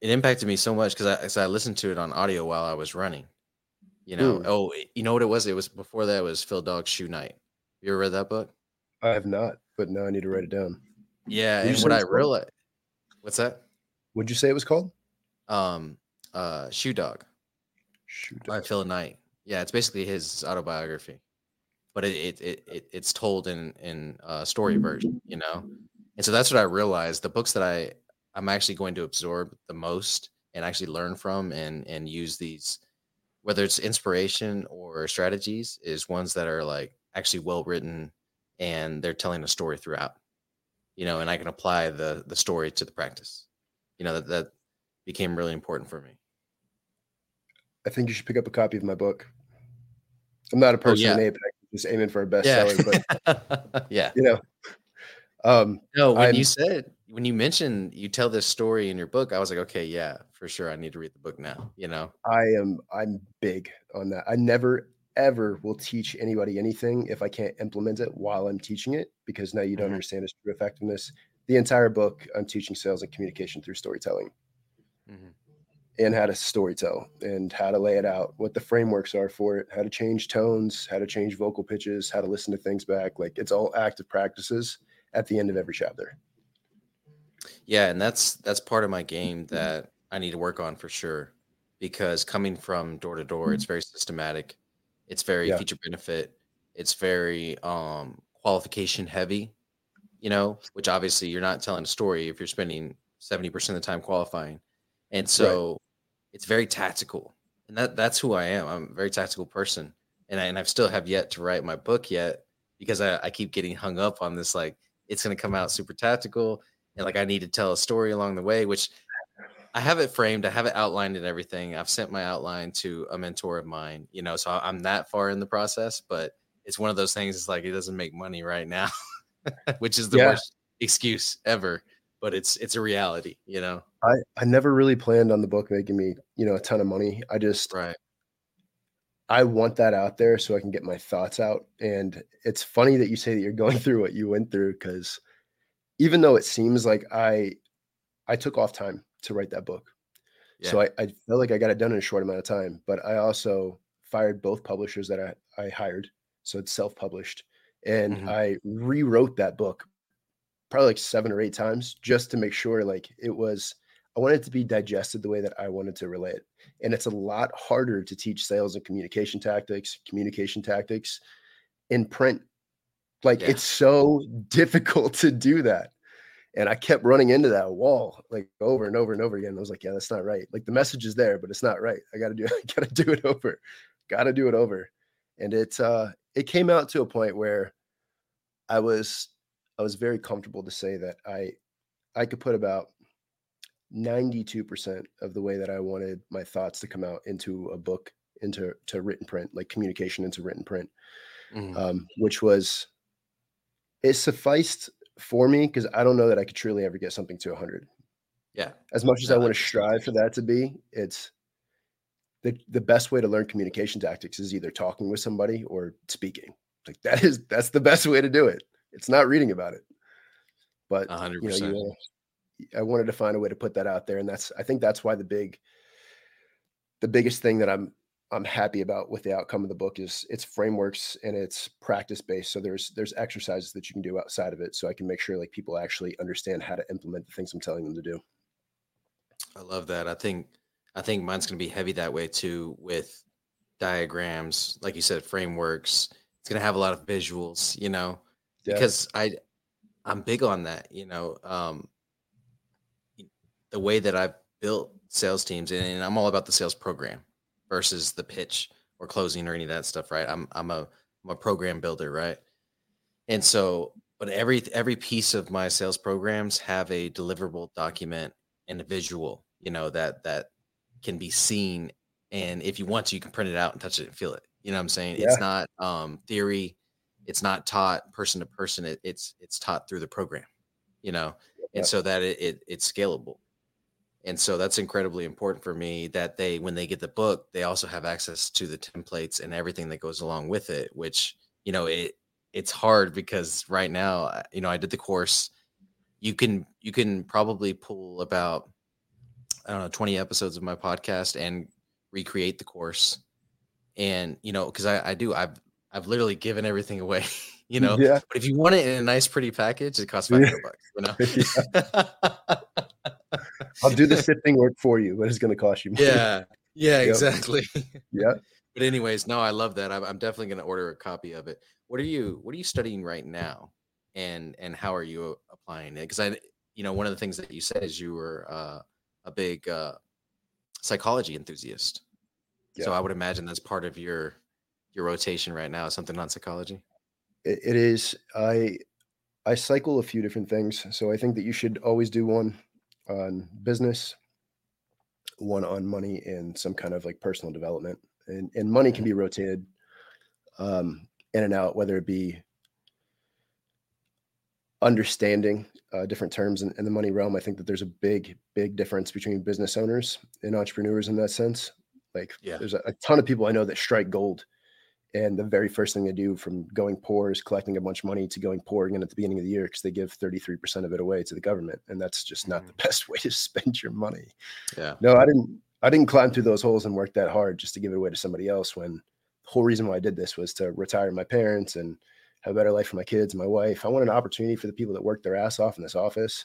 It impacted me so much because I, I listened to it on audio while I was running. You know, mm. oh, you know what it was? It was before that. Was Phil Dog's Shoe Night. You ever read that book? I have not, but now I need to write it down. Yeah, and what I realized, what's that? What'd you say it was called? Um, uh, Shoe Dog. Shoe Dog. By Phil Knight. Yeah, it's basically his autobiography, but it it, it, it it's told in in a story version, you know. And so that's what I realized. The books that I I'm actually going to absorb the most and actually learn from and and use these, whether it's inspiration or strategies, is ones that are like actually well written and they're telling a story throughout. You know, and I can apply the the story to the practice. You know that that became really important for me. I think you should pick up a copy of my book. I'm not a person oh, yeah. in Apex, just aiming for a bestseller, yeah. but yeah, you know. Um, no, when I'm, you said when you mentioned you tell this story in your book, I was like, okay, yeah, for sure, I need to read the book now. You know, I am I'm big on that. I never ever will teach anybody anything if I can't implement it while I'm teaching it because now you don't mm-hmm. understand its true effectiveness. The entire book, I'm teaching sales and communication through storytelling. Mm-hmm and how to storytell and how to lay it out, what the frameworks are for it, how to change tones, how to change vocal pitches, how to listen to things back. Like it's all active practices at the end of every chapter. Yeah, and that's that's part of my game that I need to work on for sure. Because coming from door to door, it's very systematic. It's very yeah. feature benefit. It's very um qualification heavy, you know, which obviously you're not telling a story if you're spending 70% of the time qualifying. And so it's very tactical, and that that's who I am. I'm a very tactical person, and I, and I still have yet to write my book yet because I, I keep getting hung up on this like it's going to come out super tactical and like I need to tell a story along the way, which I have it framed, I have it outlined and everything. I've sent my outline to a mentor of mine, you know, so I'm that far in the process, but it's one of those things. It's like it doesn't make money right now, which is the yeah. worst excuse ever but it's it's a reality, you know. I I never really planned on the book making me, you know, a ton of money. I just right. I want that out there so I can get my thoughts out. And it's funny that you say that you're going through what you went through because even though it seems like I I took off time to write that book. Yeah. So I, I felt like I got it done in a short amount of time, but I also fired both publishers that I, I hired. So it's self-published. And mm-hmm. I rewrote that book probably like seven or eight times just to make sure like it was I wanted it to be digested the way that I wanted to relay it. And it's a lot harder to teach sales and communication tactics, communication tactics in print. Like yeah. it's so difficult to do that. And I kept running into that wall like over and over and over again. I was like, yeah, that's not right. Like the message is there, but it's not right. I gotta do I gotta do it over. Gotta do it over. And it uh it came out to a point where I was I was very comfortable to say that I I could put about 92% of the way that I wanted my thoughts to come out into a book, into to written print, like communication into written print, mm-hmm. um, which was it sufficed for me because I don't know that I could truly ever get something to 100. Yeah. As much as I want to strive for that to be, it's the the best way to learn communication tactics is either talking with somebody or speaking. Like that is that's the best way to do it. It's not reading about it. But 100%. you know, you, I wanted to find a way to put that out there, and that's I think that's why the big, the biggest thing that I'm I'm happy about with the outcome of the book is it's frameworks and it's practice based. So there's there's exercises that you can do outside of it, so I can make sure like people actually understand how to implement the things I'm telling them to do. I love that. I think I think mine's going to be heavy that way too with diagrams, like you said, frameworks. It's going to have a lot of visuals, you know, yeah. because I I'm big on that. You know, um, the way that I've built sales teams, and I'm all about the sales program versus the pitch or closing or any of that stuff. Right? I'm I'm a I'm a program builder, right? And so, but every every piece of my sales programs have a deliverable document and a visual. You know that that can be seen, and if you want to, you can print it out and touch it and feel it. You know what I'm saying? Yeah. It's not um, theory it's not taught person to person it, it's it's taught through the program you know and so that it, it, it's scalable and so that's incredibly important for me that they when they get the book they also have access to the templates and everything that goes along with it which you know it it's hard because right now uh, you know i did the course. You can you can probably pull about i don't know 20 episodes of my podcast and recreate the course. And you know because I, I do i've i've literally given everything away you know? Yeah. but if you want it in a nice pretty package it costs 500 bucks you know I'll do the sifting work for you, but it's going to cost you. Money. yeah yeah Yep. exactly yeah. but anyways no i love that i'm, I'm definitely going to order a copy of it what are you what are you studying right now and and how are you applying it because i you know one of the things that you said is you were uh, a big uh, psychology enthusiast so i would imagine that's part of your your rotation right now something on psychology It, it is. I I cycle a few different things, so I think that you should always do one on business, one on money, and some kind of like personal development. And and money can be rotated um, in and out, whether it be understanding uh, different terms in, in the money realm. I think that there's a big, big difference between business owners and entrepreneurs in that sense. Like, Yeah. there's a, a ton of people I know that strike gold and the very first thing they do from going poor is collecting a bunch of money to going poor again at the beginning of the year because they give 33% of it away to the government and that's just not the mm. best way to spend your money. Yeah. No i didn't i didn't climb through those holes and work that hard just to give it away to somebody else when the whole reason why i did this was to retire my parents and have a better life for my kids and my wife. I want an opportunity for the people that work their ass off in this office.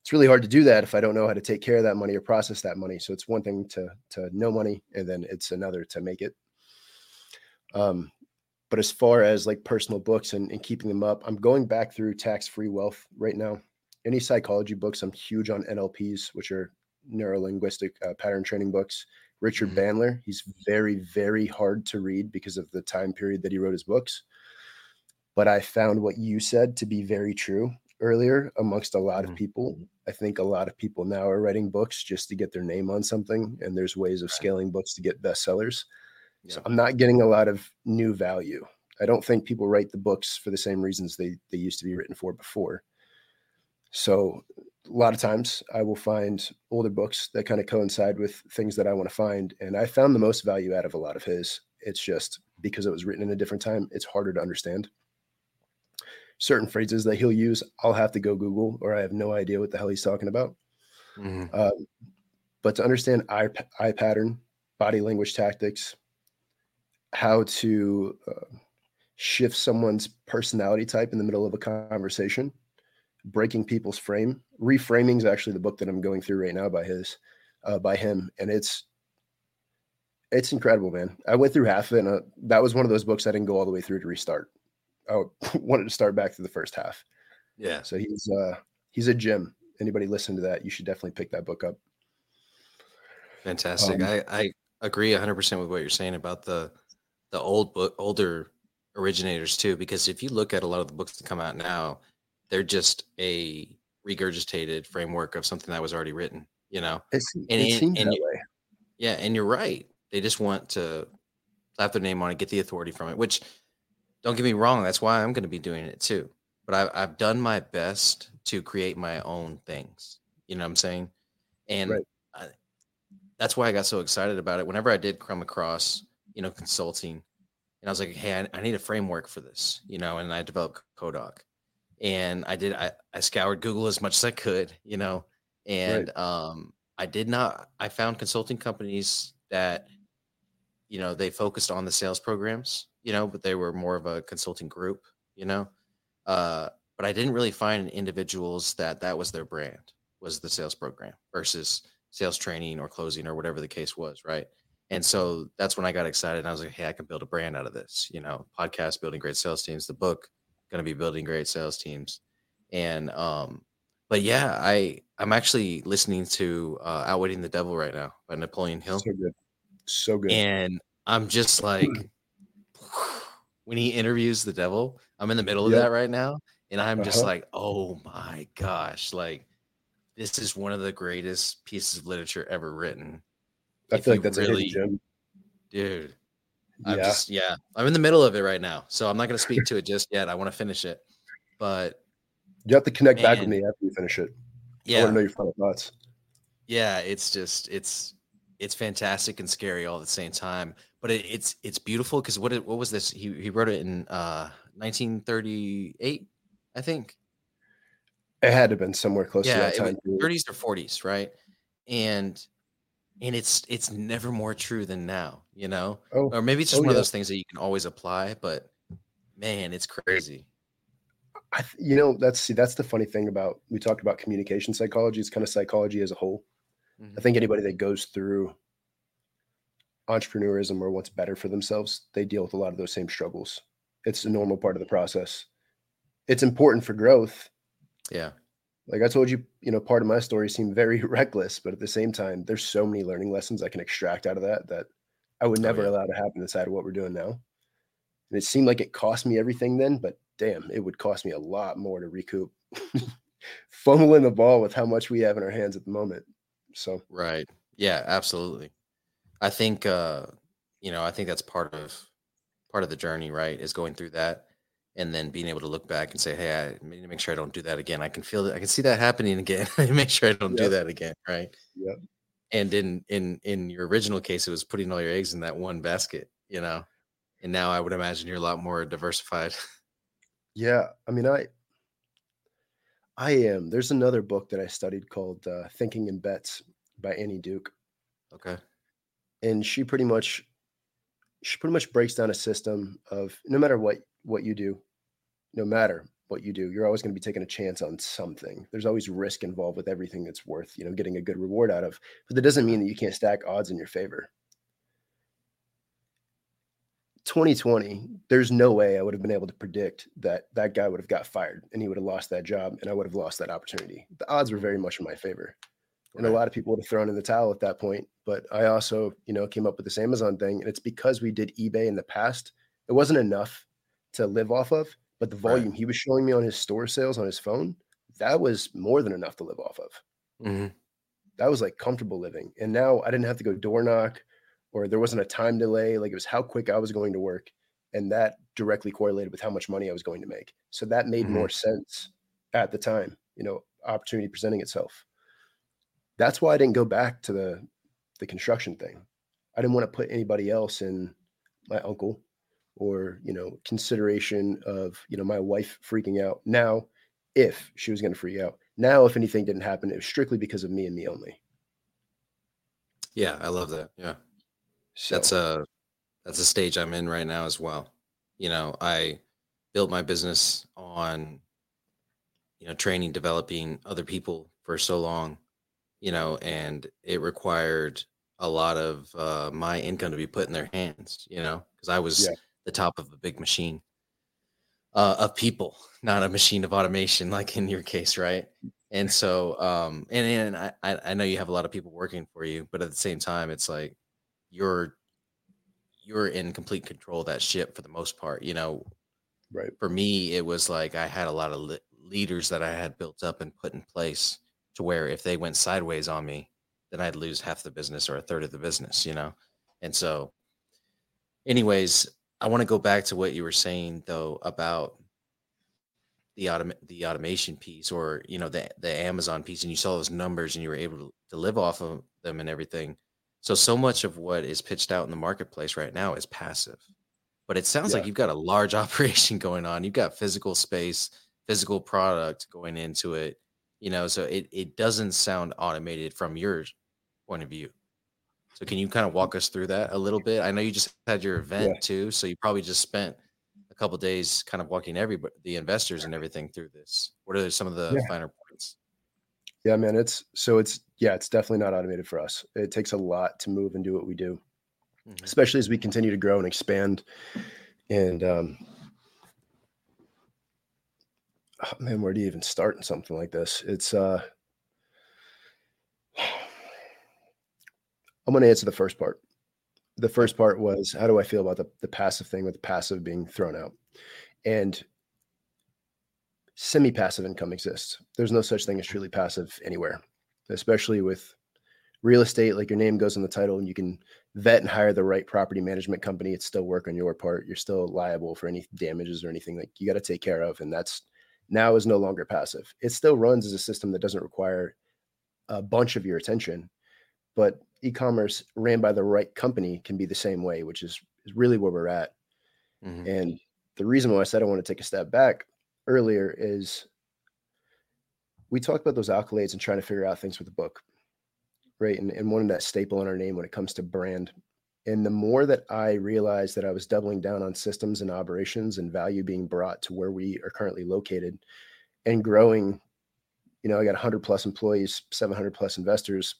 It's really hard to do that if i don't know how to take care of that money or process that money so it's one thing to to know money and then it's another to make it um, but as far as like personal books and, and keeping them up, I'm going back through tax free wealth right now. Any psychology books, I'm huge on NLPs, which are neuro linguistic uh, pattern training books. Richard Mhm. Bandler, he's very, very hard to read because of the time period that he wrote his books. But I found what you said to be very true earlier amongst a lot of people. I think a lot of people now are writing books just to get their name on something, and there's ways of scaling books to get bestsellers. So I'm not getting a lot of new value. I don't think people write the books for the same reasons they they used to be written for before. So a lot of times I will find older books that kind of coincide with things that I want to find. And I found the most value out of a lot of his. It's just because it was written in a different time, it's harder to understand. Certain phrases that he'll use, I'll have to go Google or I have no idea what the hell he's talking about. Mhm. Um, but to understand eye, eye pattern, body language tactics, how to uh, shift someone's personality type in the middle of a conversation, breaking people's frame. Reframing is actually the book that I'm going through right now by his, uh, by him, and it's it's incredible, man. I went through half of it, and uh, that was one of those books I didn't go all the way through to restart. I wanted to start back to the first half. yeah So he's uh he's a gem. Anybody listen to that, you should definitely pick that book up. Fantastic. Um, I, I agree 100% with what you're saying about the the old book older originators too because if you look at a lot of the books that come out now they're just a regurgitated framework of something that was already written, you know. It's, And it seems and that way. Yeah, and you're right. They just want to slap their name on it, get the authority from it, which don't get me wrong, that's why I'm going to be doing it too. But I've, I've done my best to create my own things. You know what I'm saying? And Right. I, that's why I got so excited about it. Whenever I did come across, you know, consulting, and I was like, hey, I, I need a framework for this, you know, and I developed Kodoc. And I did, I, I scoured Google as much as I could, you know, and um, I did not, I found consulting companies that, you know, they focused on the sales programs, you know, but they were more of a consulting group, you know. Uh, but I didn't really find individuals that that was their brand, was the sales program versus sales training or closing or whatever the case was, right? And so that's when I got excited. And I was like, hey, I can build a brand out of this, you know, podcast, building great sales teams, the book, going to be building great sales teams. And, um, but yeah, I, I'm actually listening to uh, Outwitting the Devil right now by Napoleon Hill. So good. So good. And I'm just like, when he interviews the devil, I'm in the middle of Yep. that right now. And I'm just Uh-huh. like, oh my gosh, like this is one of the greatest pieces of literature ever written. I feel like that's really- a hidden Dude. I'm Yeah. just, yeah, I'm in the middle of it right now. So I'm not going to speak to it just yet. I want to finish it. But you have to connect back with me after you finish it. Yeah, I want to know your final thoughts. Yeah, it's just it's it's fantastic and scary all at the same time. But it, it's it's beautiful because what it, what was this? He he wrote it in uh 1938, I think. It had to have been somewhere close Yeah, to that time. was 30s or 40s, right? And and it's it's never more true than now, you know? Oh, Or maybe it's just oh one of those things that you can always apply, but man, it's crazy. I, you know, that's see, that's the funny thing about we talked about communication psychology. It's kind of psychology as a whole. I Mhm. think anybody that goes through entrepreneurism or what's better for themselves, they deal with a lot of those same struggles. It's a normal part of the process. It's important for growth. Yeah. Like I told you, you know, part of my story seemed very reckless, but at the same time, there's so many learning lessons I can extract out of that that I would Oh never yeah. allow to happen inside of what we're doing now. And it seemed like it cost me everything then, but damn, it would cost me a lot more to recoup. Fumbling the ball with how much we have in our hands at the moment. So Right. Yeah, absolutely. I think uh, you know, I think that's part of part of the journey, right? Is going through that and then being able to look back and say, "Hey, I need to make sure I don't do that again." I can feel that I can see that happening again. I need to make sure I don't do that again, right? Yep. And in in in your original case, it was putting all your eggs in that one basket, you know. And now I would imagine you're a lot more diversified. yeah, I mean, I I am. There's another book that I studied called uh, Thinking in Bets by Annie Duke, okay. and she pretty much she pretty much breaks down a system of no matter what what you do, no matter what you do, you're always going to be taking a chance on something. There's always risk involved with everything that's worth, you know, getting a good reward out of. But that doesn't mean that you can't stack odds in your favor. 2020, there's no way I would have been able to predict that that guy would have got fired and he would have lost that job and I would have lost that opportunity. The odds were very much in my favor. And a lot of people would have thrown in the towel at that point. But I also, you know, came up with this Amazon thing. And it's because we did eBay in the past. It wasn't enough to live off of, but the Right. volume he was showing me on his store sales on his phone, that was more than enough to live off of. hmm That was like comfortable living. And now I didn't have to go door knock or there wasn't a time delay. Like it was how quick I was going to work. And that directly correlated with how much money I was going to make. So that made hmm more sense at the time, you know, opportunity presenting itself. That's why I didn't go back to the the construction thing. I didn't want to put anybody else in my uncle or, you know, consideration of, you know, my wife freaking out. Now, if she was going to freak out. Now, if anything didn't happen, it was strictly because of me and me only. Yeah, I love that. Yeah. So That's a that's a stage I'm in right now as well. You know, I built my business on you know training, developing other people for so long, you know, and it required a lot of uh, my income to be put in their hands, you know, because I was yeah, the top of a big machine uh, of people, not a machine of automation, like in your case, right? And so, um, and, and I, I know you have a lot of people working for you, but at the same time, it's like you're you're in complete control of that ship for the most part. You know, right. for me, it was like I had a lot of le- leaders that I had built up and put in place to where if they went sideways on me, then I'd lose half the business or a third of the business, you know? And so, anyways, I want to go back to what you were saying though about the autom- the automation piece or you know the the Amazon piece and you saw those numbers and you were able to, to live off of them and everything. So so much of what is pitched out in the marketplace right now is passive. But it sounds like you've got a large operation going on. You've got physical space, physical product going into it, you know, so it it doesn't sound automated from your point of view. So can you kind of walk us through that a little bit? I know you just had your Yeah. event too, so you probably just spent a couple days kind of walking everybody, the investors and everything through this. What are some of the Yeah. finer points? Yeah, man. It's so it's yeah, it's definitely not automated for us. It takes a lot to move and do what we do, Mhm. especially as we continue to grow and expand. And um oh, man, where do you even start in something like this? It's uh I'm gonna answer the first part. The first part was how do I feel about the, the passive thing with the passive being thrown out? And semi-passive income exists. There's no such thing as truly passive anywhere, especially with real estate. Like your name goes in the title, and you can vet and hire the right property management company. It's still work on your part. You're still liable for any damages or anything like you got to take care of, and that's now is no longer passive. It still runs as a system that doesn't require a bunch of your attention. But e-commerce ran by the right company can be the same way, which is, is really where we're at. Mm-hmm. And the reason why I said I want to take a step back earlier is we talked about those accolades and trying to figure out things with the book, right? And, and wanting that staple in our name when it comes to brand. And the more that I realized that I was doubling down on systems and operations and value being brought to where we are currently located and growing, you know, I got 100 plus employees, 700 plus investors.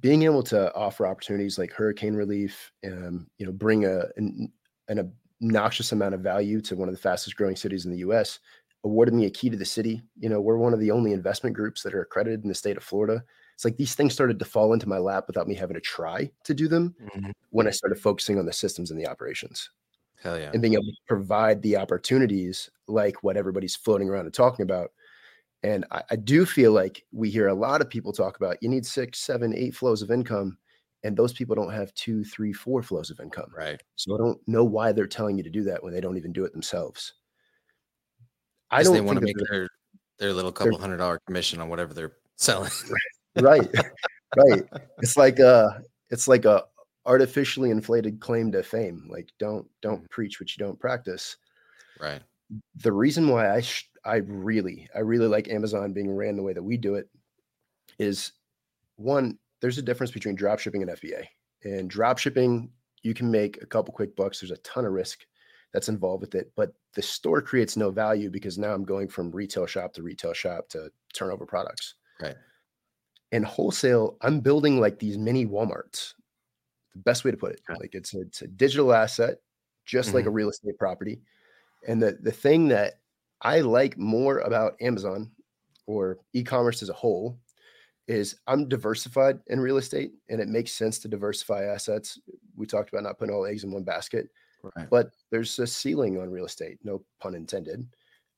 Being able to offer opportunities like hurricane relief, um, you know, bring a an, an obnoxious amount of value to one of the fastest growing cities in the U.S. Awarded me a key to the city. You know, we're one of the only investment groups that are accredited in the state of Florida it's like these things started to fall into my lap without me having to try to do them mm-hmm. when I started focusing on the systems and the operations. Hell yeah. And being able to provide the opportunities like what everybody's floating around and talking about. And I, I do feel like we hear a lot of people talk about you need six, seven, eight flows of income. And those people don't have two, three, four flows of income. Right. So I don't know why they're telling you to do that when they don't even do it themselves. I don't they want to make their their little couple hundred dollar commission on whatever they're selling. Right right it's like a it's like a artificially inflated claim to fame like don't don't mm. preach what you don't practice right the reason why i sh- i really i really like amazon being ran the way that we do it is one there's a difference between drop shipping and fba and drop shipping you can make a couple quick bucks. There's a ton of risk that's involved with it but the store creates no value because now i'm going from retail shop to retail shop to turnover products. Right. And wholesale i'm building like these mini walmarts the best way to put it. Like it's a, it's a digital asset just mm-hmm. like a mm-hmm. real estate property. And the the thing that i like more about amazon or e-commerce as a whole is i'm diversified in real estate and it makes sense to diversify assets we talked about not putting all eggs in one basket right. but there's a ceiling on real estate no pun intended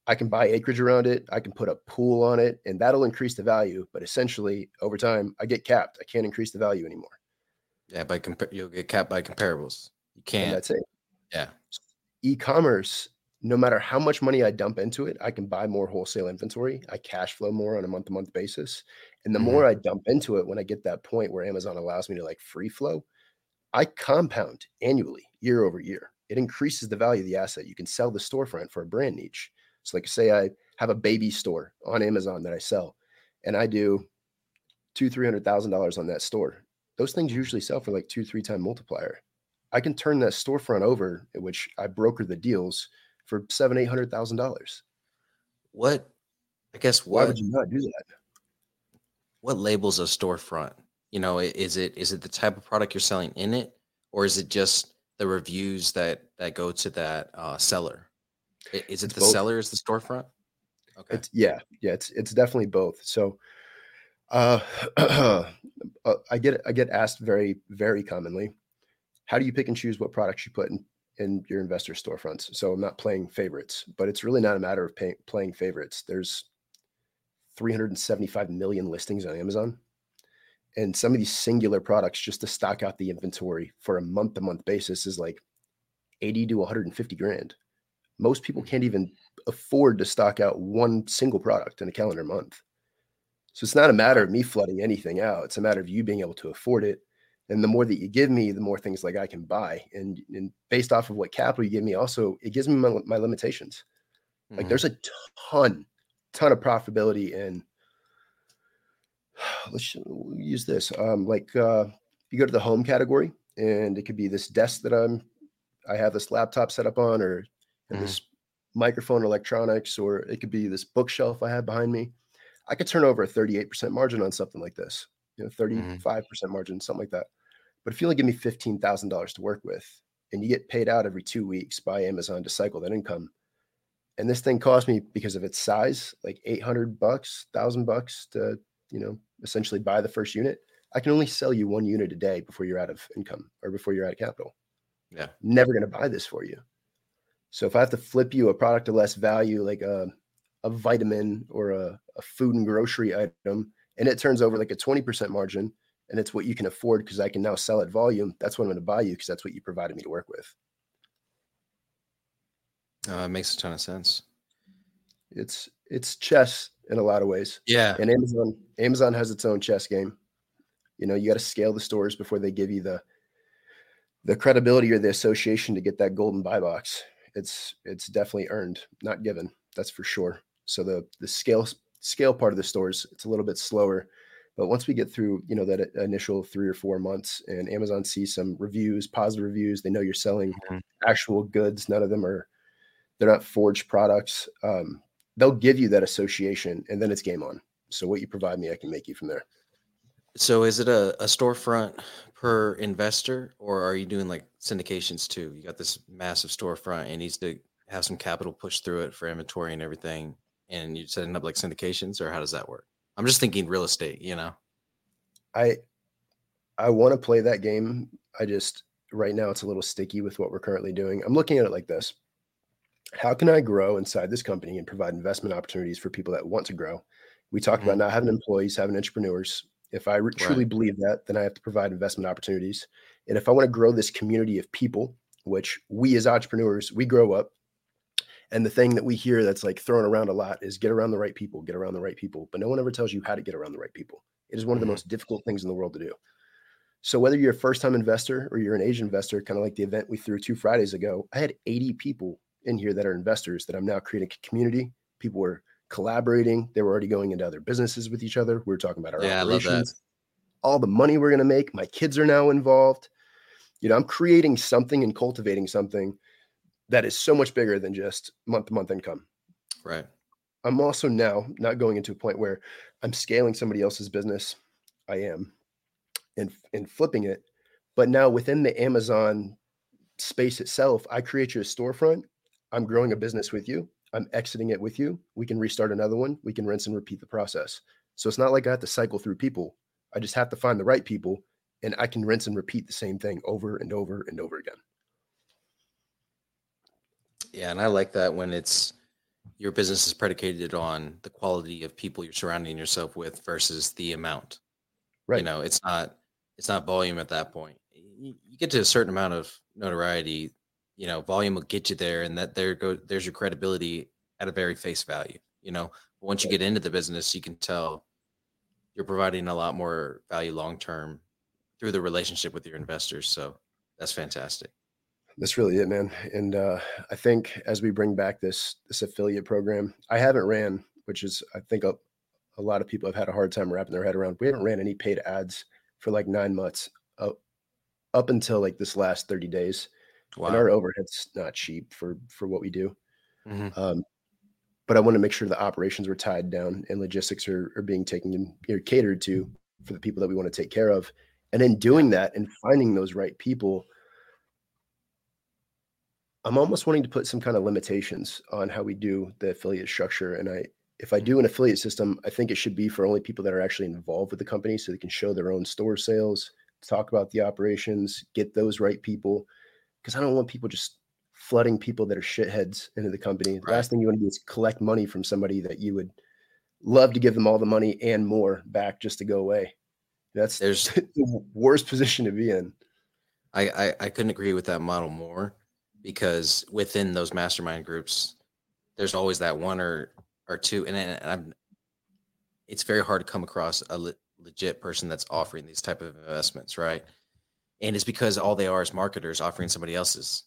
I can buy acreage around it. I can put a pool on it, and that'll increase the value. But essentially, over time, I get capped. I can't increase the value anymore. Yeah, by compa- you'll get capped by comparables. You can't. And that's it. Yeah. E-commerce, no matter how much money I dump into it, I can buy more wholesale inventory. I cash flow more on a month-to-month basis, and the mm-hmm. more I dump into it, when I get that point where Amazon allows me to like free flow, I compound annually, year over year. It increases the value of the asset. You can sell the storefront for a brand niche so, like, say I have a baby store on Amazon that I sell, and I do two, three hundred thousand dollars on that store. Those things usually sell for like two, three time multiplier. I can turn that storefront over, which I broker the deals for seven, eight hundred thousand dollars. What? I guess what? Why would you not do that? What labels a storefront? You know, is it is it the type of product you're selling in it, or is it just the reviews that that go to that uh, seller? Is it it's the both. seller? Is the storefront? Okay. It's, yeah, yeah. It's it's definitely both. So, uh, uh, I get I get asked very very commonly, how do you pick and choose what products you put in in your investor storefronts? So I'm not playing favorites, but it's really not a matter of pay, playing favorites. There's 375 million listings on Amazon. And some of these singular products, just to stock out the inventory for a month to month basis, is like 80 to 150 grand. Most people can't even afford to stock out one single product in a calendar month. So it's not a matter of me flooding anything out. It's a matter of you being able to afford it. And the more that you give me, the more things like I can buy. And, and based off of what capital you give me, also it gives me my, my limitations. Mm-hmm. Like there's a ton, ton of profitability in. Let's use this. Um, like uh, you go to the home category, and it could be this desk that I'm, I have this laptop set up on, or mm-hmm. this microphone electronics, or it could be this bookshelf I have behind me. I could turn over a 38% margin on something like this, you know, 35% mm-hmm. margin, something like that. But if you only give me $15,000 to work with and you get paid out every two weeks by Amazon to cycle that income, and this thing cost me because of its size, like 800 bucks, thousand bucks to, you know, essentially buy the first unit. I can only sell you one unit a day before you're out of income or before you're out of capital. Yeah. Never going to buy this for you. So if I have to flip you a product of less value, like a, a vitamin or a, a food and grocery item, and it turns over like a 20% margin, and it's what you can afford because I can now sell at volume, that's what I'm going to buy you because that's what you provided me to work with. Uh, it makes a ton of sense. It's it's chess in a lot of ways. Yeah. And Amazon Amazon has its own chess game. You know, you got to scale the stores before they give you the the credibility or the association to get that golden buy box. It's it's definitely earned, not given. That's for sure. So the the scale scale part of the stores it's a little bit slower, but once we get through you know that initial three or four months and Amazon sees some reviews, positive reviews, they know you're selling mm-hmm. actual goods. None of them are they're not forged products. Um, they'll give you that association, and then it's game on. So what you provide me, I can make you from there. So is it a, a storefront per investor, or are you doing like syndications too? You got this massive storefront and needs to have some capital pushed through it for inventory and everything, and you're setting up like syndications, or how does that work? I'm just thinking real estate, you know. I I want to play that game. I just right now it's a little sticky with what we're currently doing. I'm looking at it like this. How can I grow inside this company and provide investment opportunities for people that want to grow? We talk mm-hmm. about not having employees, having entrepreneurs. If I re- truly right. believe that, then I have to provide investment opportunities. And if I want to grow this community of people, which we as entrepreneurs, we grow up. And the thing that we hear that's like thrown around a lot is get around the right people, get around the right people. But no one ever tells you how to get around the right people. It is one of the mm-hmm. most difficult things in the world to do. So whether you're a first time investor or you're an Asian investor, kind of like the event we threw two Fridays ago, I had 80 people in here that are investors that I'm now creating a community. People were collaborating. They were already going into other businesses with each other. We were talking about our yeah, operations, all the money we're going to make. My kids are now involved. You know, I'm creating something and cultivating something that is so much bigger than just month to month income. Right. I'm also now not going into a point where I'm scaling somebody else's business. I am and and flipping it. But now within the Amazon space itself, I create you a storefront. I'm growing a business with you. I'm exiting it with you. We can restart another one. We can rinse and repeat the process. So it's not like I have to cycle through people. I just have to find the right people and I can rinse and repeat the same thing over and over and over again. Yeah, and I like that when it's your business is predicated on the quality of people you're surrounding yourself with versus the amount. Right. You know, it's not it's not volume at that point. You, you get to a certain amount of notoriety, you know, volume will get you there, and that there go there's your credibility at a very face value. You know, but once you get into the business, you can tell you're providing a lot more value long term through the relationship with your investors. So that's fantastic. That's really it, man. And uh, I think as we bring back this this affiliate program, I haven't ran, which is I think a, a lot of people have had a hard time wrapping their head around. We haven't ran any paid ads for like nine months up, up until like this last 30 days. Wow. And our overhead's not cheap for for what we do. Mm-hmm. Um, but I want to make sure the operations are tied down and logistics are, are being taken and you know, catered to for the people that we want to take care of. And in doing that and finding those right people, I'm almost wanting to put some kind of limitations on how we do the affiliate structure. And I, if I mm-hmm. do an affiliate system, I think it should be for only people that are actually involved with the company so they can show their own store sales, talk about the operations, get those right people. Because I don't want people just flooding people that are shitheads into the company. The last thing you want to do is collect money from somebody that you would love to give them all the money and more back just to go away. That's there's the worst position to be in. I, I, I couldn't agree with that model more because within those mastermind groups, there's always that one or or two, and, and I'm. It's very hard to come across a le- legit person that's offering these type of investments, right? And it's because all they are is marketers offering somebody else's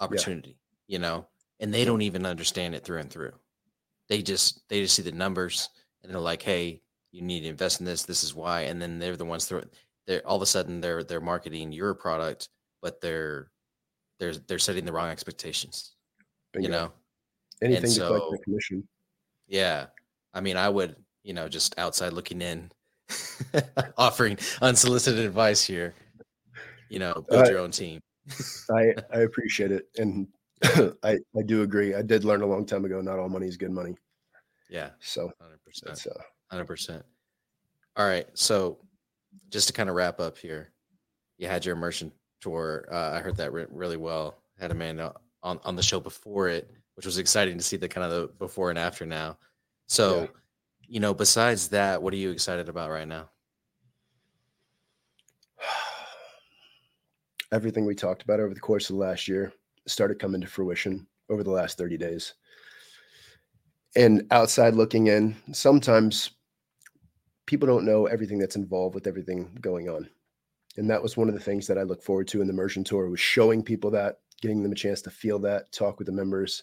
opportunity, yeah. you know, and they don't even understand it through and through. They just they just see the numbers and they're like, hey, you need to invest in this. This is why. And then they're the ones through they're all of a sudden they're they're marketing your product, but they're they're they're setting the wrong expectations. Bingo. You know, anything and to so, collect their commission. Yeah. I mean, I would, you know, just outside looking in, offering unsolicited advice here. You know, build uh, your own team. I I appreciate it, and I I do agree. I did learn a long time ago. Not all money is good money. Yeah. So hundred percent. Uh, hundred percent. All right. So just to kind of wrap up here, you had your immersion tour. Uh, I heard that re- really well. Had Amanda on on the show before it which was exciting to see the kind of the before and after now. So, yeah. you know, besides that, what are you excited about right now? Everything we talked about over the course of the last year started coming to fruition over the last 30 days. and outside looking in, sometimes people don't know everything that's involved with everything going on. And that was one of the things that I look forward to in the immersion tour was showing people that, getting them a chance to feel that, talk with the members.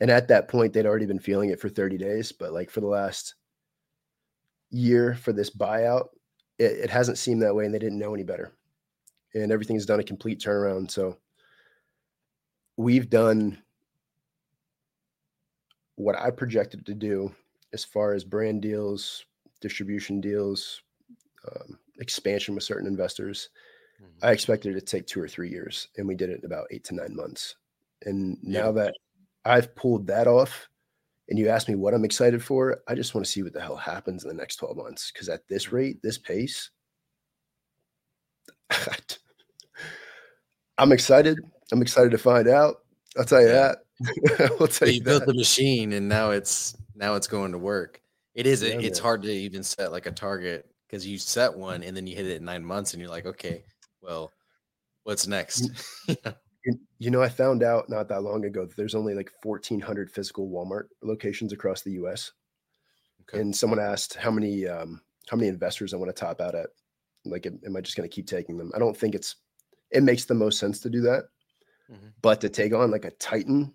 And at that point, they'd already been feeling it for 30 days. But like for the last year for this buyout, it, it hasn't seemed that way and they didn't know any better. And everything's done a complete turnaround. So we've done what I projected to do as far as brand deals, distribution deals, um, expansion with certain investors. Mm-hmm. I expected it to take two or three years, and we did it in about eight to nine months. And yeah. now that I've pulled that off, and you ask me what I'm excited for, I just want to see what the hell happens in the next 12 months. Because at this rate, this pace, I'm excited. I'm excited to find out. I'll tell you that. we'll tell you, you built the machine, and now it's now it's going to work. It is. Yeah, it's man. hard to even set like a target because you set one and then you hit it in nine months, and you're like, okay, well, what's next? you know, I found out not that long ago that there's only like 1,400 physical Walmart locations across the U.S. Okay. And someone asked how many um, how many investors I want to top out at. Like, am I just going to keep taking them? I don't think it's. It makes the most sense to do that, mm-hmm. but to take on like a Titan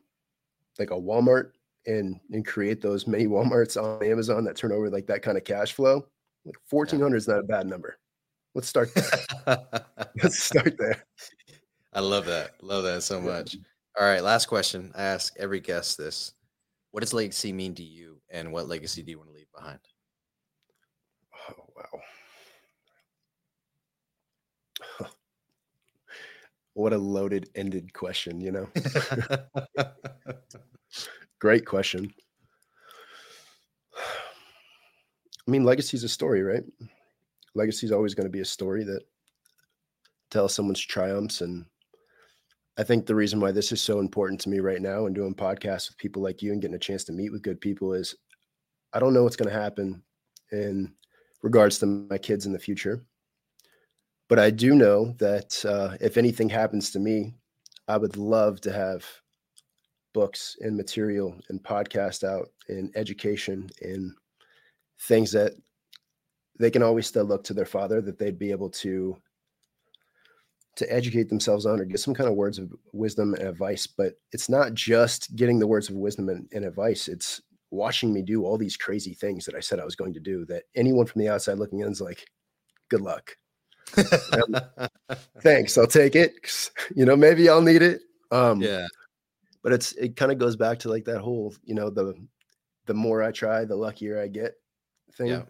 like a Walmart and and create those many Walmarts on Amazon that turn over like that kind of cash flow, like fourteen hundred is not a bad number. Let's start there. Let's start there. I love that. Love that so much. All right, last question. I ask every guest this: What does legacy mean to you, and what legacy do you want to leave behind? Oh wow. what a loaded ended question, you know? Great question. I mean, legacy is a story, right? Legacy is always going to be a story that tells someone's triumphs. And I think the reason why this is so important to me right now and doing podcasts with people like you and getting a chance to meet with good people is I don't know what's going to happen in regards to my kids in the future. But I do know that uh, if anything happens to me, I would love to have books and material and podcast out and education and things that they can always still look to their father that they'd be able to to educate themselves on or get some kind of words of wisdom and advice but it's not just getting the words of wisdom and, and advice it's watching me do all these crazy things that i said i was going to do that anyone from the outside looking in is like good luck Thanks, I'll take it. You know, maybe I'll need it. Um, yeah. But it's it kind of goes back to like that whole, you know, the the more I try, the luckier I get thing. Yeah.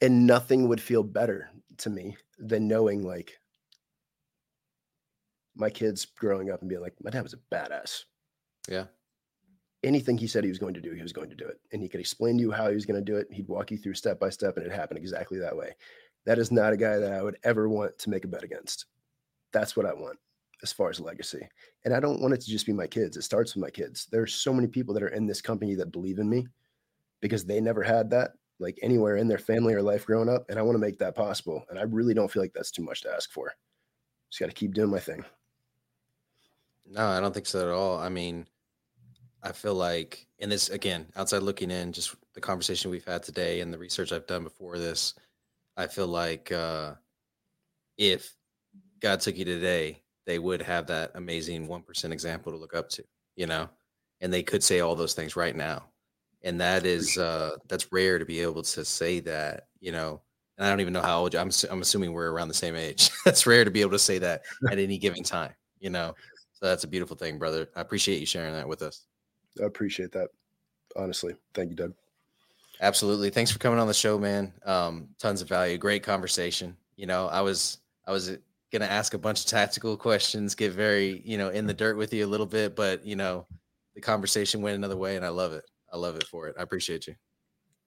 And nothing would feel better to me than knowing like my kids growing up and being like, my dad was a badass. Yeah. Anything he said he was going to do, he was going to do it. And he could explain to you how he was going to do it. He'd walk you through step by step, and it happened exactly that way that is not a guy that I would ever want to make a bet against. That's what I want as far as legacy. And I don't want it to just be my kids. It starts with my kids. There's so many people that are in this company that believe in me because they never had that like anywhere in their family or life growing up. And I want to make that possible. And I really don't feel like that's too much to ask for. Just got to keep doing my thing. No, I don't think so at all. I mean, I feel like, and this again, outside looking in, just the conversation we've had today and the research I've done before this, I feel like uh, if God took you today, they would have that amazing 1% example to look up to, you know, and they could say all those things right now. And that is, uh, that's rare to be able to say that, you know, and I don't even know how old you, I'm, I'm assuming we're around the same age. that's rare to be able to say that at any given time, you know? So that's a beautiful thing, brother. I appreciate you sharing that with us. I appreciate that. Honestly. Thank you, Doug. Absolutely. Thanks for coming on the show, man. Um, tons of value. Great conversation. You know, I was I was gonna ask a bunch of tactical questions, get very, you know, in the dirt with you a little bit, but you know, the conversation went another way and I love it. I love it for it. I appreciate you.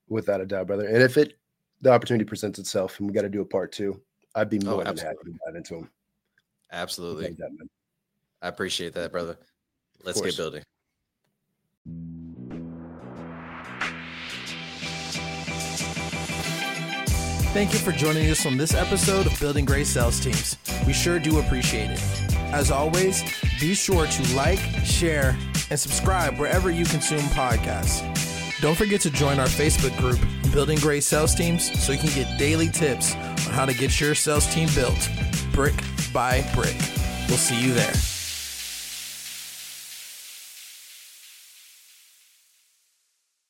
Without a doubt, brother. And if it the opportunity presents itself and we got to do a part two, I'd be oh, more oh, than happy to dive into them. Absolutely. I appreciate that, brother. Let's get building. Thank you for joining us on this episode of Building Great Sales Teams. We sure do appreciate it. As always, be sure to like, share, and subscribe wherever you consume podcasts. Don't forget to join our Facebook group, Building Great Sales Teams, so you can get daily tips on how to get your sales team built brick by brick. We'll see you there.